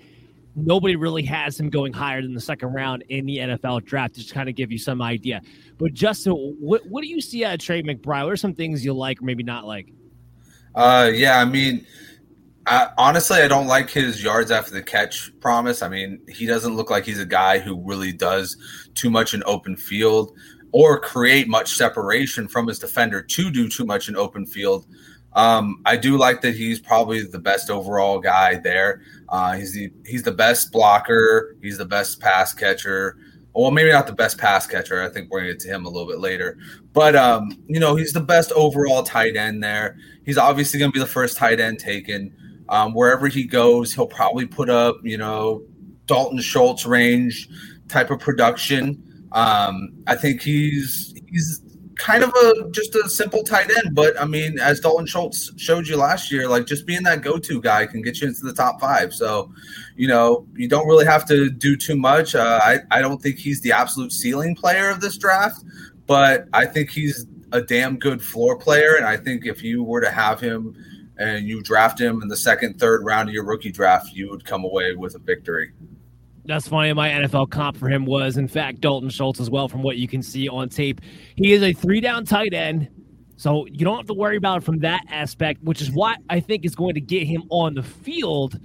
nobody really has him going higher than the second round in the NFL draft. Just kind of give you some idea. But Justin, what what do you see out of Trey McBride? What are some things you like or maybe not like? Uh, yeah, I mean, I, honestly, I don't like his yards after the catch promise. I mean, he doesn't look like he's a guy who really does too much in open field or create much separation from his defender to do too much in open field. Um, I do like that he's probably the best overall guy there. Uh, he's the he's the best blocker. He's the best pass catcher well, maybe not the best pass catcher. I think we're to get to him a little bit later. But, um, you know, he's the best overall tight end there. He's obviously going to be the first tight end taken. Um, wherever he goes, he'll probably put up, you know, Dalton Schultz range type of production. Um, I think he's he's kind of a just a simple tight end, but I mean, as Dalton Schultz showed you last year, like just being that go-to guy can get you into the top five. So, you know, you don't really have to do too much. Uh, I I don't think he's the absolute ceiling player of this draft, but I think he's a damn good floor player, and I think if you were to have him and you draft him in the second, third round of your rookie draft, you would come away with a victory. That's funny. My NFL comp for him was, in fact, Dalton Schultz as well, from what you can see on tape. He is a three down tight end. So you don't have to worry about it from that aspect, which is what I think is going to get him on the field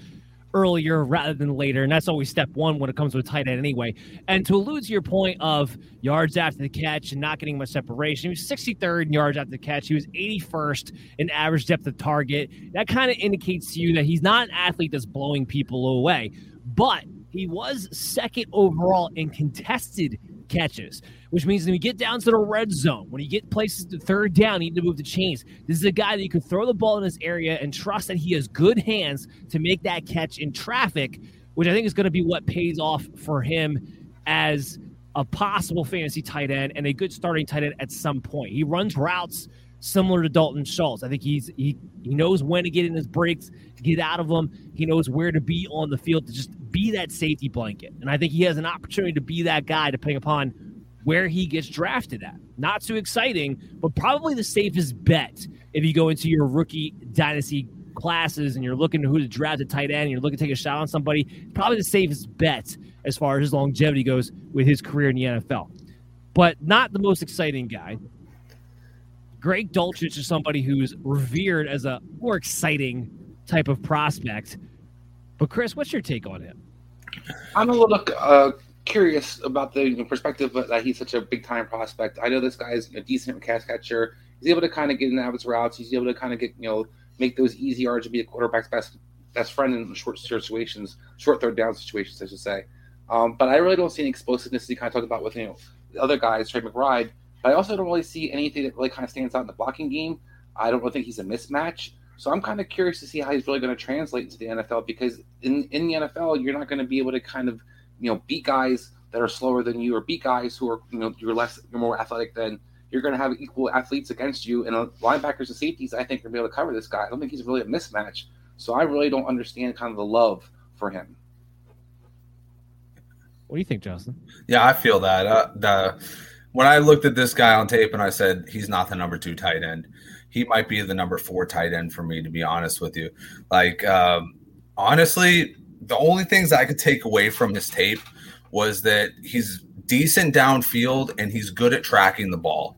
earlier rather than later. And that's always step one when it comes to a tight end anyway. And to allude to your point of yards after the catch and not getting much separation, he was 63rd in yards after the catch. He was 81st in average depth of target. That kind of indicates to you that he's not an athlete that's blowing people away. But he was second overall in contested catches, which means when you get down to the red zone, when you get places to third down, you need to move the chains. This is a guy that you can throw the ball in this area and trust that he has good hands to make that catch in traffic, which I think is going to be what pays off for him as a possible fantasy tight end and a good starting tight end at some point. He runs routes similar to Dalton Schultz. I think he's he he knows when to get in his breaks, get out of them. He knows where to be on the field to just be that safety blanket. And I think he has an opportunity to be that guy depending upon where he gets drafted at. Not too exciting, but probably the safest bet if you go into your rookie dynasty classes and you're looking to who to draft a tight end and you're looking to take a shot on somebody, probably the safest bet as far as his longevity goes with his career in the NFL. But not the most exciting guy. Greg Dulcich is somebody who's revered as a more exciting type of prospect. But Chris, what's your take on him? I'm a little uh, curious about the perspective that he's such a big time prospect. I know this guy is a decent pass catcher. He's able to kind of get in his routes. He's able to kind of get you know make those easy yards and be a quarterback's best best friend in short situations, short third down situations, I should say. Um, but I really don't see any explosiveness he kind of talked about with you know the other guys, Trey McBride. But I also don't really see anything that really kind of stands out in the blocking game. I don't really think he's a mismatch. So I'm kind of curious to see how he's really going to translate into the NFL because in, in the NFL, you're not going to be able to kind of, you know, beat guys that are slower than you or beat guys who are, you know, you're less, you're more athletic than you're going to have equal athletes against you. And uh, linebackers and safeties, I think, are going to be able to cover this guy. I don't think he's really a mismatch. So I really don't understand kind of the love for him. What do you think, Justin? Yeah, I feel that. Uh, the when I looked at this guy on tape and I said he's not the number two tight end, he might be the number four tight end for me, to be honest with you. Like, um, honestly, the only things I could take away from his tape was that he's decent downfield and he's good at tracking the ball.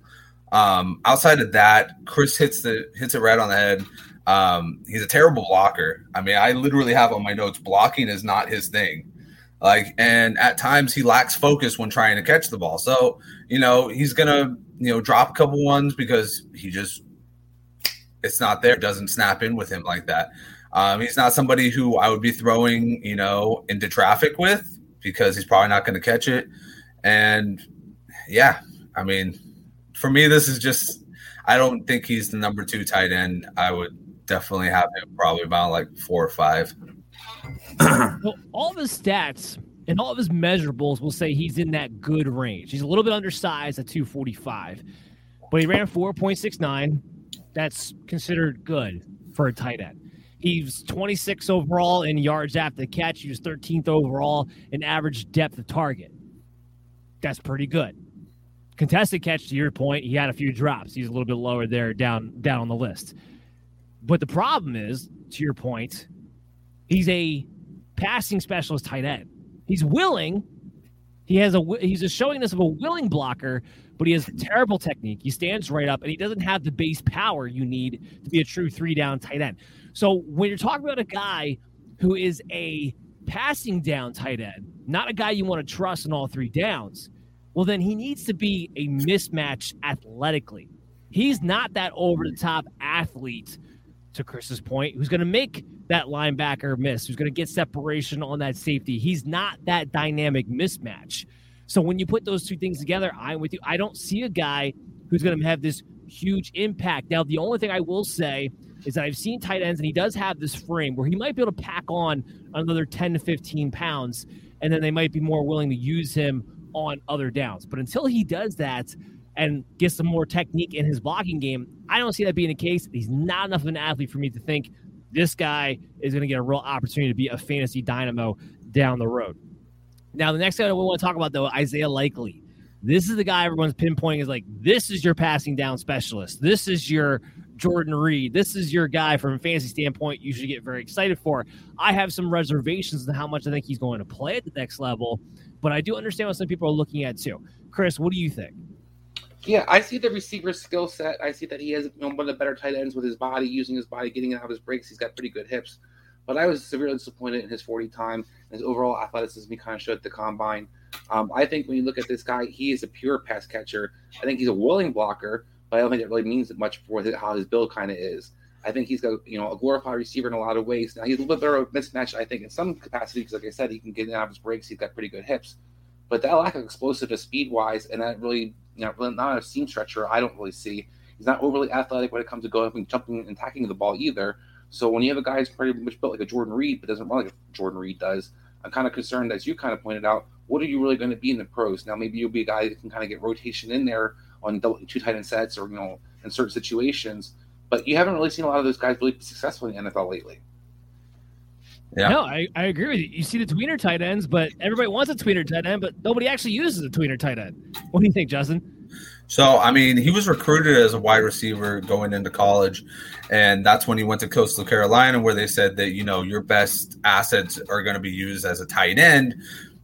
Um, outside of that, Chris hits the hits it right on the head. Um, he's a terrible blocker. I mean, I literally have on my notes blocking is not his thing. Like, and at times he lacks focus when trying to catch the ball. So, you know, he's gonna, you know, drop a couple ones because he just it's not there, doesn't snap in with him like that. Um, he's not somebody who I would be throwing, you know, into traffic with because he's probably not going to catch it. And yeah, I mean, for me, this is just I don't think he's the number two tight end. I would definitely have him probably about like four or five. [CLEARS THROAT] well, all of his stats and all of his measurables will say he's in that good range. He's a little bit undersized at 245, but he ran 4.69. That's considered good for a tight end. He's 26 overall in yards after the catch. He was 13th overall in average depth of target. That's pretty good. Contested catch, to your point, he had a few drops. He's a little bit lower there down down on the list. But the problem is, to your point, he's a passing specialist tight end. He's willing. He has a he's a showingness of a willing blocker, but he has terrible technique. He stands right up, and he doesn't have the base power you need to be a true three down tight end. So when you're talking about a guy who is a passing down tight end, not a guy you want to trust in all three downs, well then he needs to be a mismatch athletically. He's not that over the top athlete to Chris's point, who's going to make that linebacker miss, who's going to get separation on that safety. He's not that dynamic mismatch. So when you put those two things together, I'm with you. I don't see a guy who's going to have this huge impact. Now, the only thing I will say is that I've seen tight ends, and he does have this frame where he might be able to pack on another 10 to 15 pounds, and then they might be more willing to use him on other downs. But until he does that and gets some more technique in his blocking game, I don't see that being the case. He's not enough of an athlete for me to think this guy is going to get a real opportunity to be a fantasy dynamo down the road. Now, the next guy that we want to talk about, though, Isaiah Likely. This is the guy everyone's pinpointing is like, this is your passing down specialist. This is your Jordan Reed. This is your guy from a fantasy standpoint you should get very excited for. I have some reservations on how much I think he's going to play at the next level, but I do understand what some people are looking at too. Chris, what do you think? Yeah, I see the receiver skill set. I see that he has one of the better tight ends with his body, using his body, getting out of his breaks. He's got pretty good hips. But I was severely disappointed in his 40 time. His overall athleticism he kind of showed at the combine. Um, I think when you look at this guy, he is a pure pass catcher. I think he's a willing blocker, but I don't think it really means much for how his build kind of is. I think he's got you know a glorified receiver in a lot of ways. Now he's a little bit better of mismatch, I think, in some capacity because, like I said, he can get out of his breaks. He's got pretty good hips, but that lack of explosiveness speed wise, and that really you know not a seam stretcher, I don't really see. He's not overly athletic when it comes to going up and jumping and attacking the ball either. So when you have a guy who's pretty much built like a Jordan Reed, but doesn't run like a Jordan Reed does, I'm kind of concerned, as you kind of pointed out, what are you really going to be in the pros? Now, maybe you'll be a guy that can kind of get rotation in there on double, two tight end sets or, you know, in certain situations. But you haven't really seen a lot of those guys really be successful in the NFL lately. Yeah. No, I, I agree with you. You see the tweener tight ends, but everybody wants a tweener tight end, but nobody actually uses a tweener tight end. What do you think, Justin? So, I mean, he was recruited as a wide receiver going into college, and that's when he went to Coastal Carolina, where they said that you know your best assets are going to be used as a tight end,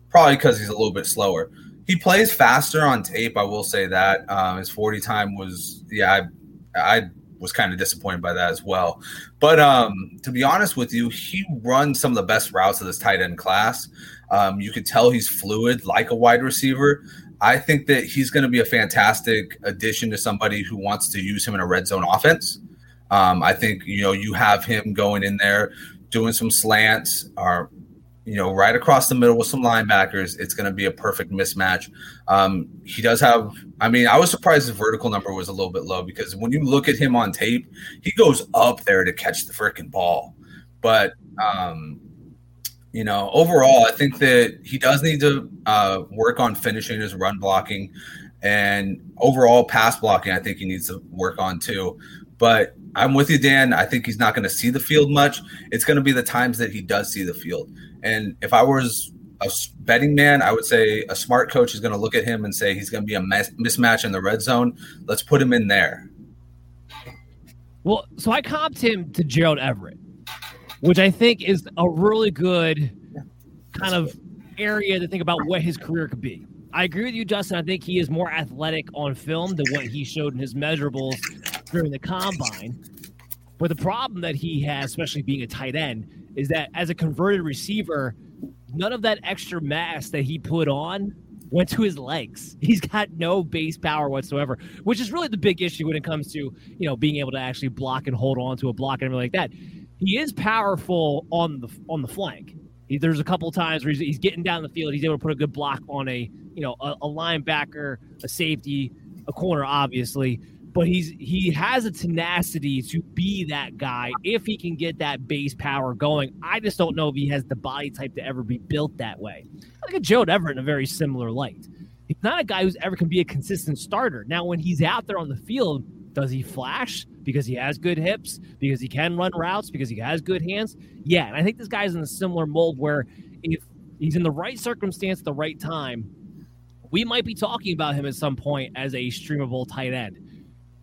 probably because he's a little bit slower. He plays faster on tape. I will say that um, his forty time was yeah, I, I was kind of disappointed by that as well. But um, to be honest with you, he runs some of the best routes of this tight end class. Um, you could tell he's fluid like a wide receiver. I think that he's going to be a fantastic addition to somebody who wants to use him in a red zone offense. Um, I think you know you have him going in there doing some slants or you know right across the middle with some linebackers. It's going to be a perfect mismatch. Um, he does have. I mean, I was surprised the vertical number was a little bit low because when you look at him on tape, he goes up there to catch the freaking ball. But um, you know, overall, I think that he does need to uh, work on finishing his run blocking and overall pass blocking. I think he needs to work on too. But I'm with you, Dan. I think he's not going to see the field much. It's going to be the times that he does see the field. And if I was a betting man, I would say a smart coach is going to look at him and say he's going to be a mismatch in the red zone. Let's put him in there. Well, so I comped him to Gerald Everett which I think is a really good kind of area to think about what his career could be. I agree with you, Justin. I think he is more athletic on film than what he showed in his measurables during the combine. But the problem that he has, especially being a tight end, is that as a converted receiver, none of that extra mass that he put on went to his legs. [LAUGHS] He's got no base power whatsoever, which is really the big issue when it comes to, you know, being able to actually block and hold on to a block and everything like that he is powerful on the on the flank. He, there's a couple times where he's, he's, getting down the field. He's able to put a good block on a you know a, a linebacker, a safety, a corner, obviously. But he's he has a tenacity to be that guy if he can get that base power going. I just don't know if he has the body type to ever be built that way. I look at Joe Everett in a very similar light. He's not a guy who's ever can be a consistent starter. Now, when he's out there on the field, does he flash because he has good hips, because he can run routes, because he has good hands? Yeah, and I think this guy's in a similar mold where if he's in the right circumstance at the right time, we might be talking about him at some point as a streamable tight end.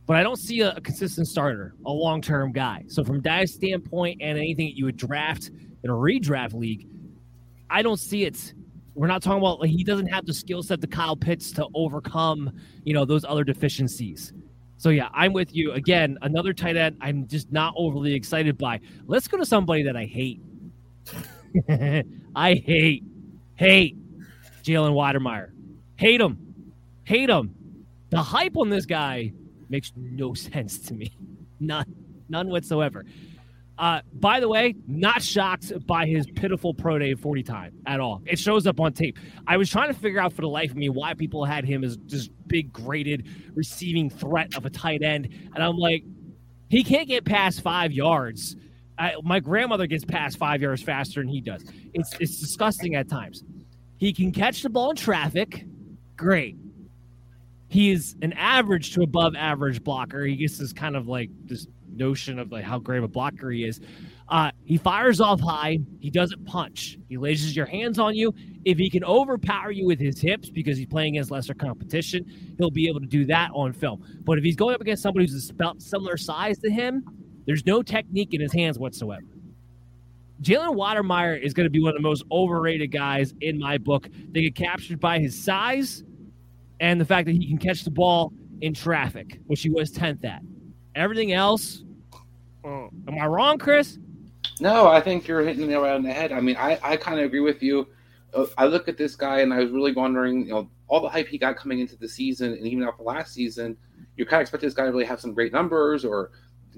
But I don't see a, a consistent starter, a long term guy. So, from that standpoint and anything that you would draft in a redraft league, I don't see it. We're not talking about like he doesn't have the skill set to Kyle Pitts to overcome, you know, those other deficiencies. So yeah, I'm with you. Again, another tight end I'm just not overly excited by. Let's go to somebody that I hate. [LAUGHS] I hate, hate Jalen Wydermyer. Hate him. Hate him. The hype on this guy makes no [LAUGHS] sense to me. None. None whatsoever. Uh, by the way, not shocked by his pitiful pro day 40 time at all. It shows up on tape. I was trying to figure out for the life of me why people had him as this big graded receiving threat of a tight end. And I'm like, he can't get past five yards. I, my grandmother gets past five yards faster than he does. It's it's disgusting at times. He can catch the ball in traffic. Great. He is an average to above average blocker. He gets this kind of like this notion of like how great of a blocker he is. Uh, he fires off high. He doesn't punch. He lays your hands on you. If he can overpower you with his hips because he's playing against lesser competition, he'll be able to do that on film. But if he's going up against somebody who's a similar size to him, there's no technique in his hands whatsoever. Jalen Wydermyer is going to be one of the most overrated guys in my book. They get captured by his size and the fact that he can catch the ball in traffic, which he was 10th at. Everything else, uh, am I wrong, Chris? No, I think you're hitting it right on the head. I mean, I, I kind of agree with you. Uh, I look at this guy and I was really wondering, you know, all the hype he got coming into the season and even after last season, you kind of expect this guy to really have some great numbers or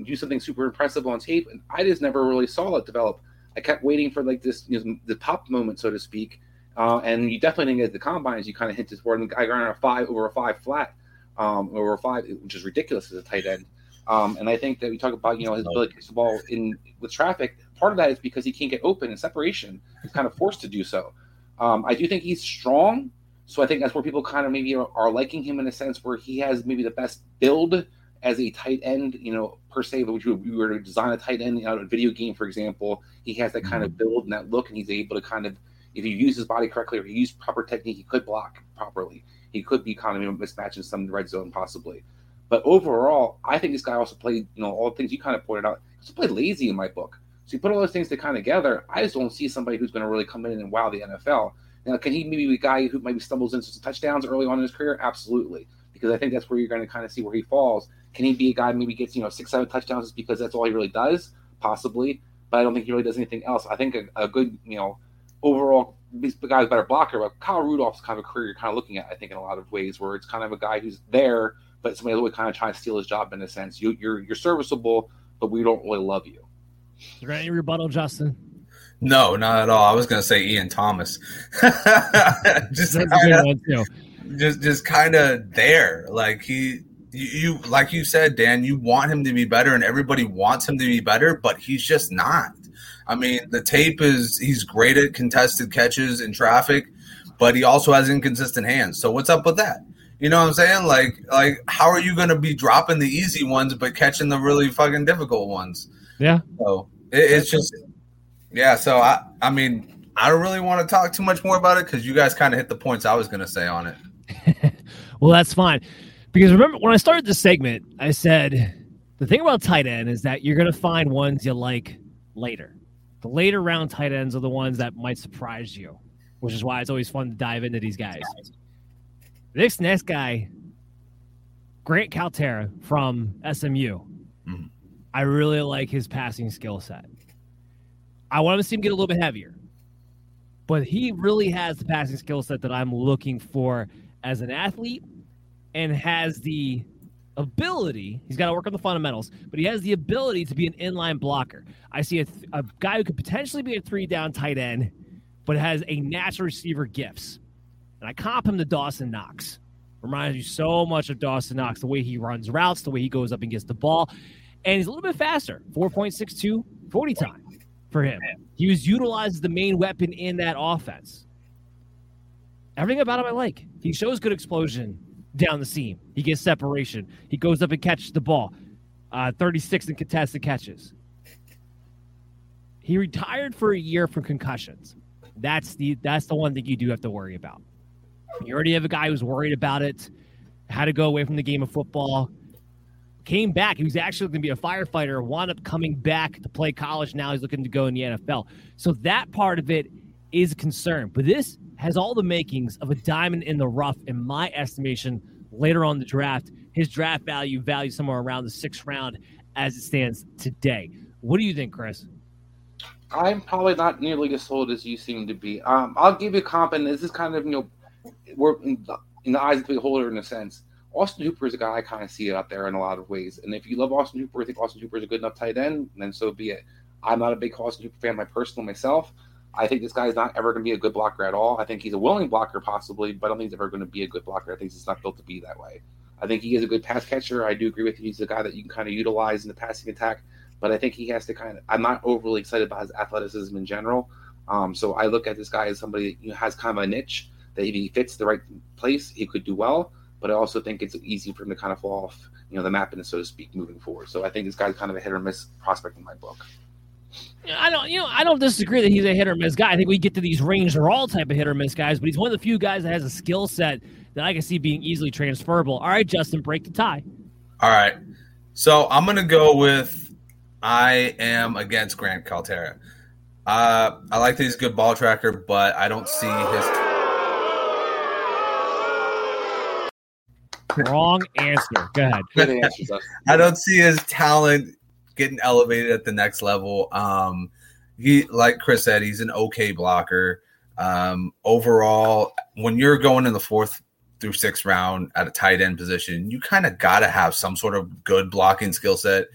do something super impressive on tape. And I just never really saw it develop. I kept waiting for like this, you know, the pop moment, so to speak. Uh, and you definitely didn't get the combines. You kind of hinted for, and the guy got a five over a five flat, um, over a five, which is ridiculous as a tight end. Um, and I think that we talk about, you know, his ability to catch the ball in with traffic. Part of that is because he can't get open in separation. He's kind of forced to do so. Um, I do think he's strong. So I think that's where people kind of maybe are, are, liking him in a sense where he has maybe the best build as a tight end, you know, per se, which we were to design a tight end out of a video game, for example, he has that kind of mm-hmm. build and that look, and he's able to kind of, if he uses his body correctly or he uses proper technique, he could block properly. He could be kind of you know, mismatching some red zone possibly. But overall, I think this guy also played, you know, all the things you kind of pointed out. He also played lazy in my book. So you put all those things to kind of together. I just don't see somebody who's going to really come in and wow the NFL. Now, can he maybe be a guy who maybe stumbles into some touchdowns early on in his career? Absolutely, because I think that's where you're going to kind of see where he falls. Can he be a guy maybe gets you know six, seven touchdowns because that's all he really does? Possibly, but I don't think he really does anything else. I think a, a good, you know, overall this guy's better blocker. But Kyle Rudolph's kind of a career you're kind of looking at, I think, in a lot of ways, where it's kind of a guy who's there but somebody would kind of try to steal his job in a sense. You, you're you're serviceable, but we don't really love you. Is there any rebuttal, Justin? No, not at all. I was going to say Ian Thomas. [LAUGHS] just kinda, just just kind of there, like he. You, you like you said, Dan. You want him to be better, and everybody wants him to be better, but he's just not. I mean, the tape is he's great at contested catches in traffic, but he also has inconsistent hands. So what's up with that? You know what I'm saying? Like, like how are you going to be dropping the easy ones but catching the really fucking difficult ones? Yeah. So it, it's just, yeah. So I, I mean, I don't really want to talk too much more about it because you guys kind of hit the points I was going to say on it. [LAUGHS] well, that's fine because remember when I started this segment, I said the thing about tight end is that you're going to find ones you like later. The later round tight ends are the ones that might surprise you, which is why it's always fun to dive into these guys. This next guy, Grant Calcaterra from SMU, mm-hmm. I really like his passing skill set. I want to see him get a little bit heavier, but he really has the passing skill set that I'm looking for as an athlete and has the ability. He's got to work on the fundamentals, but he has the ability to be an inline blocker. I see a, th- a guy who could potentially be a three down tight end, but has a natural receiver gifts. And I comp him to Dawson Knox. Reminds you so much of Dawson Knox, the way he runs routes, the way he goes up and gets the ball. And he's a little bit faster 4.62 40 time for him. He was utilized as the main weapon in that offense. Everything about him I like. He shows good explosion down the seam. He gets separation. He goes up and catches the ball. Uh, 36 in contested catches. He retired for a year from concussions. That's the that's the one thing you do have to worry about. You already have a guy who's worried about it, had to go away from the game of football, came back. He was actually going to be a firefighter, wound up coming back to play college. Now he's looking to go in the NFL. So that part of it is a concern. But this has all the makings of a diamond in the rough, in my estimation, later on the draft. His draft value value somewhere around the sixth round as it stands today. What do you think, Chris? I'm probably not nearly as sold as you seem to be. Um, I'll give you a comp, and this is kind of you know we're in the, in the eyes of the beholder in a sense. Austin Hooper is a guy I kind of see out there in a lot of ways. And if you love Austin Hooper, I think Austin Hooper is a good enough tight end, then so be it. I'm not a big Austin Hooper fan, my personal myself. I think this guy is not ever going to be a good blocker at all. I think he's a willing blocker, possibly, but I don't think he's ever going to be a good blocker. I think he's not built to be that way. I think he is a good pass catcher. I do agree with you. He's a guy that you can kind of utilize in the passing attack, but I think he has to kind of. I'm not overly excited about his athleticism in general. Um, so I look at this guy as somebody that you know, has kind of a niche that if he fits the right place, he could do well. But I also think it's easy for him to kind of fall off, you know, the map, and so to speak, moving forward. So I think this guy's kind of a hit or miss prospect in my book. I don't, you know, I don't disagree that he's a hit or miss guy. I think we get to these range are all type of hit or miss guys, but he's one of the few guys that has a skill set that I can see being easily transferable. All right, Justin, break the tie. All right, so I'm gonna go with I am against Grant Calcaterra. Uh, I like that he's a good ball tracker, but I don't see his. Wrong answer. Go ahead. Good answer. [LAUGHS] I don't see his talent getting elevated at the next level. Um, he, like Chris said, he's an okay blocker. Um, overall, when you're going in the fourth through sixth round at a tight end position, you kind of got to have some sort of good blocking skill set.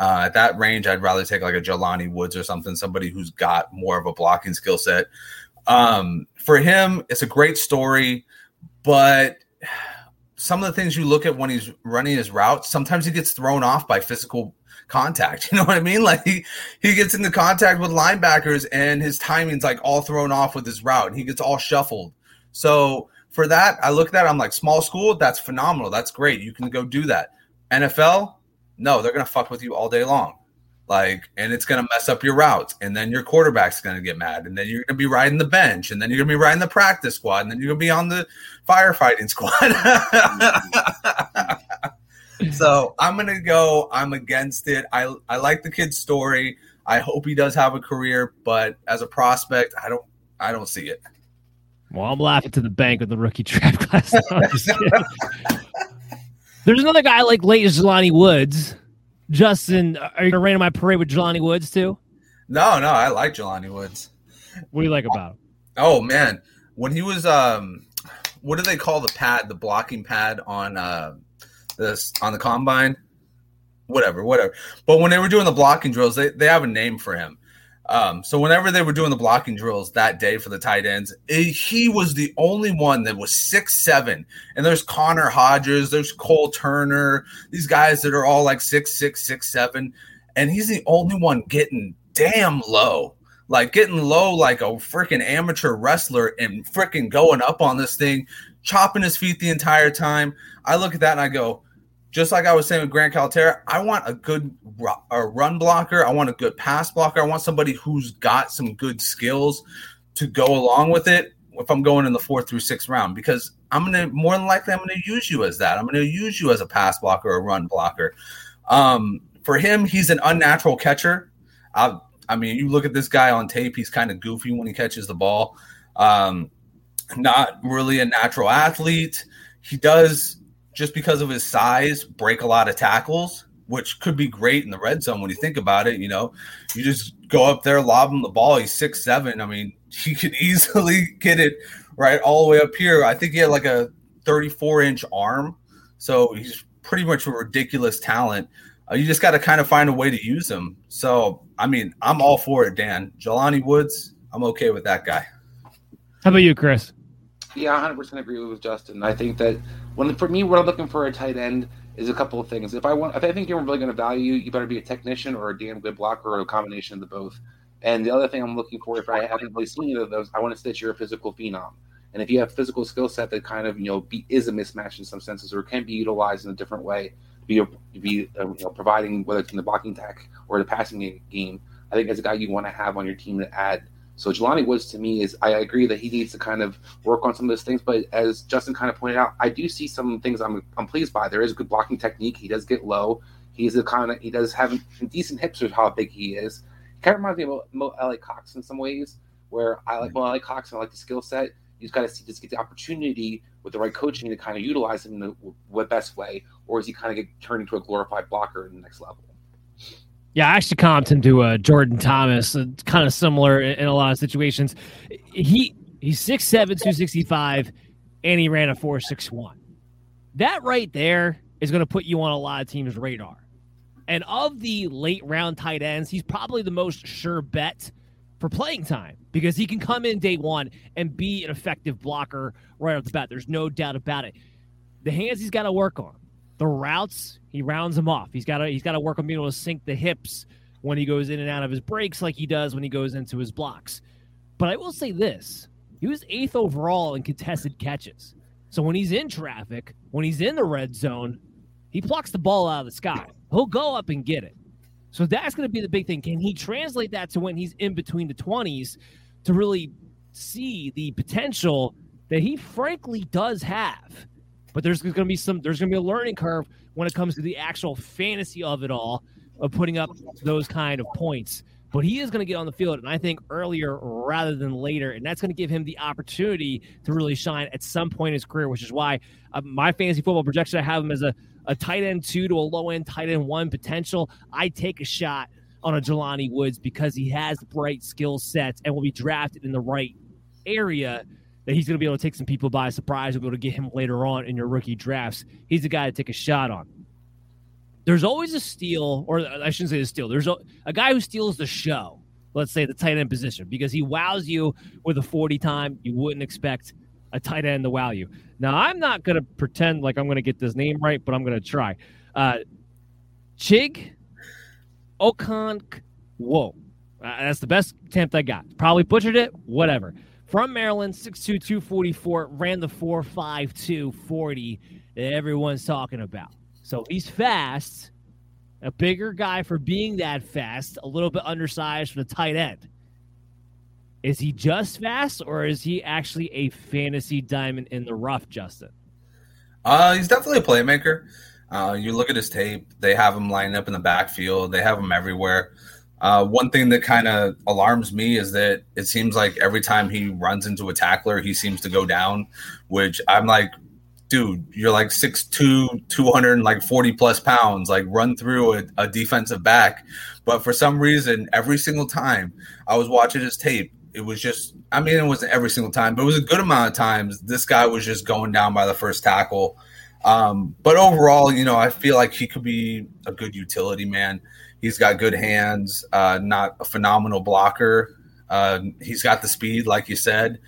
Uh, at that range, I'd rather take like a Jelani Woods or something, somebody who's got more of a blocking skill set. Um, for him, it's a great story, but [SIGHS] some of the things you look at when he's running his routes, sometimes he gets thrown off by physical contact. [LAUGHS] You know what I mean? Like he, he gets into contact with linebackers and his timing's like all thrown off with his route he gets all shuffled. So for that, I look at that, I'm like, small school, that's phenomenal. That's great. You can go do that. NFL, no, they're gonna fuck with you all day long. Like, and it's gonna mess up your routes, and then your quarterback's gonna get mad, and then you're gonna be riding the bench, and then you're gonna be riding the practice squad, and then you're gonna be on the firefighting squad. [LAUGHS] so I'm gonna go. I'm against it. I I like the kid's story. I hope he does have a career, but as a prospect, I don't I don't see it. Well, I'm laughing to the bank with the rookie draft class. [LAUGHS] There's another guy like late as Jelani Woods. Justin, are you gonna rain on my parade with Jelani Woods too? No, no, I like Jelani Woods. What do you like about him? Oh man, when he was um, what do they call the pad, the blocking pad on uh this on the combine? Whatever, whatever. But when they were doing the blocking drills, they, they have a name for him. Um, so whenever they were doing the blocking drills that day for the tight ends, it, he was the only one that was six seven. And there's Connor Hodges, there's Cole Turner, these guys that are all like six six six seven, and he's the only one getting damn low, like getting low like a freaking amateur wrestler and freaking going up on this thing, chopping his feet the entire time. I look at that and I go, just like I was saying with Grant Calcaterra, I want a good a run blocker. I want a good pass blocker. I want somebody who's got some good skills to go along with it. If I'm going in the fourth through sixth round, because I'm gonna more than likely I'm gonna use you as that. I'm gonna use you as a pass blocker a run blocker. Um, for him, he's an unnatural catcher. I, I mean, you look at this guy on tape; he's kind of goofy when he catches the ball. Um, not really a natural athlete. He does just because of his size, break a lot of tackles, which could be great in the red zone when you think about it. You know, you just go up there, lob him the ball. He's six seven. I mean, [LAUGHS] he could easily get it right all the way up here. I think he had like a 34 inch arm, so he's pretty much a ridiculous talent. Uh, you just got to kind of find a way to use him. So, I mean, I'm all for it, Dan. Jelani Woods, I'm okay with that guy. How about you, Chris? Yeah, 100% agree with Justin. I think that when for me, what I'm looking for a tight end is a couple of things. If I want, if I think you're really going to value, you better be a technician or a damn good blocker or a combination of the both. And the other thing I'm looking for, if I haven't really seen either of those, I want to say that you're a physical phenom. And if you have physical skill set that kind of you know be, is a mismatch in some senses or can be utilized in a different way, be be uh, you know providing whether it's in the blocking tech or the passing game, I think as a guy you want to have on your team to add so Jelani Woods to me is I agree that he needs to kind of work on some of those things, but as Justin kind of pointed out, I do see some things I'm I'm pleased by. There is good blocking technique. He does get low. He's a kind of he does have decent hips with how big he is. He kind of reminds me of Mo Alie-Cox in some ways, where I like Mo Alie-Cox and I like the skill set. You just got to see just get the opportunity with the right coaching to kind of utilize him in the, the best way, or is he kind of get turned into a glorified blocker in the next level? Yeah, I actually comped him to uh, Jordan Thomas, uh, kind of similar in, in, a lot of situations. He he's 6'7", 265, and he ran a four six one. That right there is going to put you on a lot of teams' radar. And of the late round tight ends, he's probably the most sure bet for playing time because he can come in day one and be an effective blocker right off the bat. There's no doubt about it. The hands he's got to work on. The routes, he rounds them off. He's got to he's got to work on being able to sink the hips when he goes in and out of his breaks like he does when he goes into his blocks. But I will say this. He was eighth overall in contested catches. So when he's in traffic, when he's in the red zone, he plucks the ball out of the sky. He'll go up and get it. So that's going to be the big thing. Can he translate that to when he's in between the 20s to really see the potential that he frankly does have? But there's going to be some there's going to be a learning curve when it comes to the actual fantasy of it all of putting up those kind of points. But he is going to get on the field, and I think earlier rather than later, and that's going to give him the opportunity to really shine at some point in his career, which is why uh, my fantasy football projection I have him as a a tight end two to a low end tight end one potential, I take a shot on a Jelani Woods because he has bright skill sets and will be drafted in the right area that he's going to be able to take some people by surprise and be able to get him later on in your rookie drafts. He's the guy to take a shot on. There's always a steal, or I shouldn't say a steal. There's a, a guy who steals the show, let's say the tight end position, because he wows you with a 40 time you wouldn't expect a tight end to wow you. Now, I'm not going to pretend like I'm going to get this name right, but I'm going to try. Uh, Chig Okonk Whoa. Uh, that's the best attempt I got. Probably butchered it, whatever. From Maryland, 6'2, 244, ran the 4'5'2 40 that everyone's talking about. So he's fast, a bigger guy for being that fast, a little bit undersized for the tight end. Is he just fast, or is he actually a fantasy diamond in the rough, Justin? Uh, he's definitely a playmaker. Uh, you look at his tape; they have him lined up in the backfield. They have him everywhere. Uh, one thing that kind of alarms me is that it seems like every time he runs into a tackler, he seems to go down. Which I'm like, dude, you're like 6'2", 200 like 40 plus pounds. Like run through a, a defensive back. But for some reason, every single time I was watching his tape, it was just I mean it wasn't every single time, but it was a good amount of times this guy was just going down by the first tackle. Um, but overall, you know, I feel like he could be a good utility man. He's got good hands, uh, not a phenomenal blocker. Uh, he's got the speed, like you said.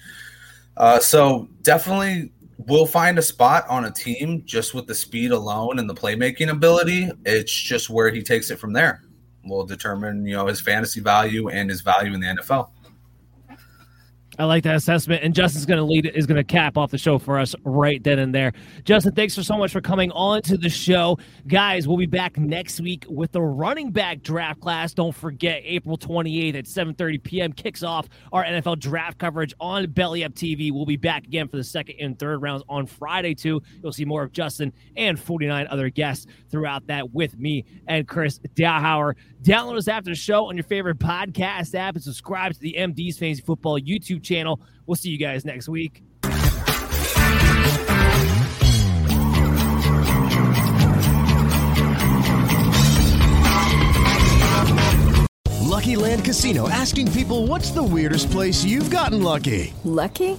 Uh, so definitely will find a spot on a team just with the speed alone and the playmaking ability. It's just where he takes it from there will determine, you know, his fantasy value and his value in the NFL. I like that assessment. And Justin's going to lead is going to cap off the show for us right then and there. Justin, thanks for so much for coming on to the show. Guys, we'll be back next week with the running back draft class. Don't forget, April 28th at 7.30 p.m. kicks off our NFL draft coverage on Belly Up TV. We'll be back again for the second and third rounds on Friday, too. You'll see more of Justin and 49 other guests throughout that with me and Chris Dowhauer. Download us after the show on your favorite podcast app and subscribe to the MD's Fantasy Football YouTube channel. We'll see you guys next week. Lucky Land Casino asking people what's the weirdest place you've gotten lucky? Lucky?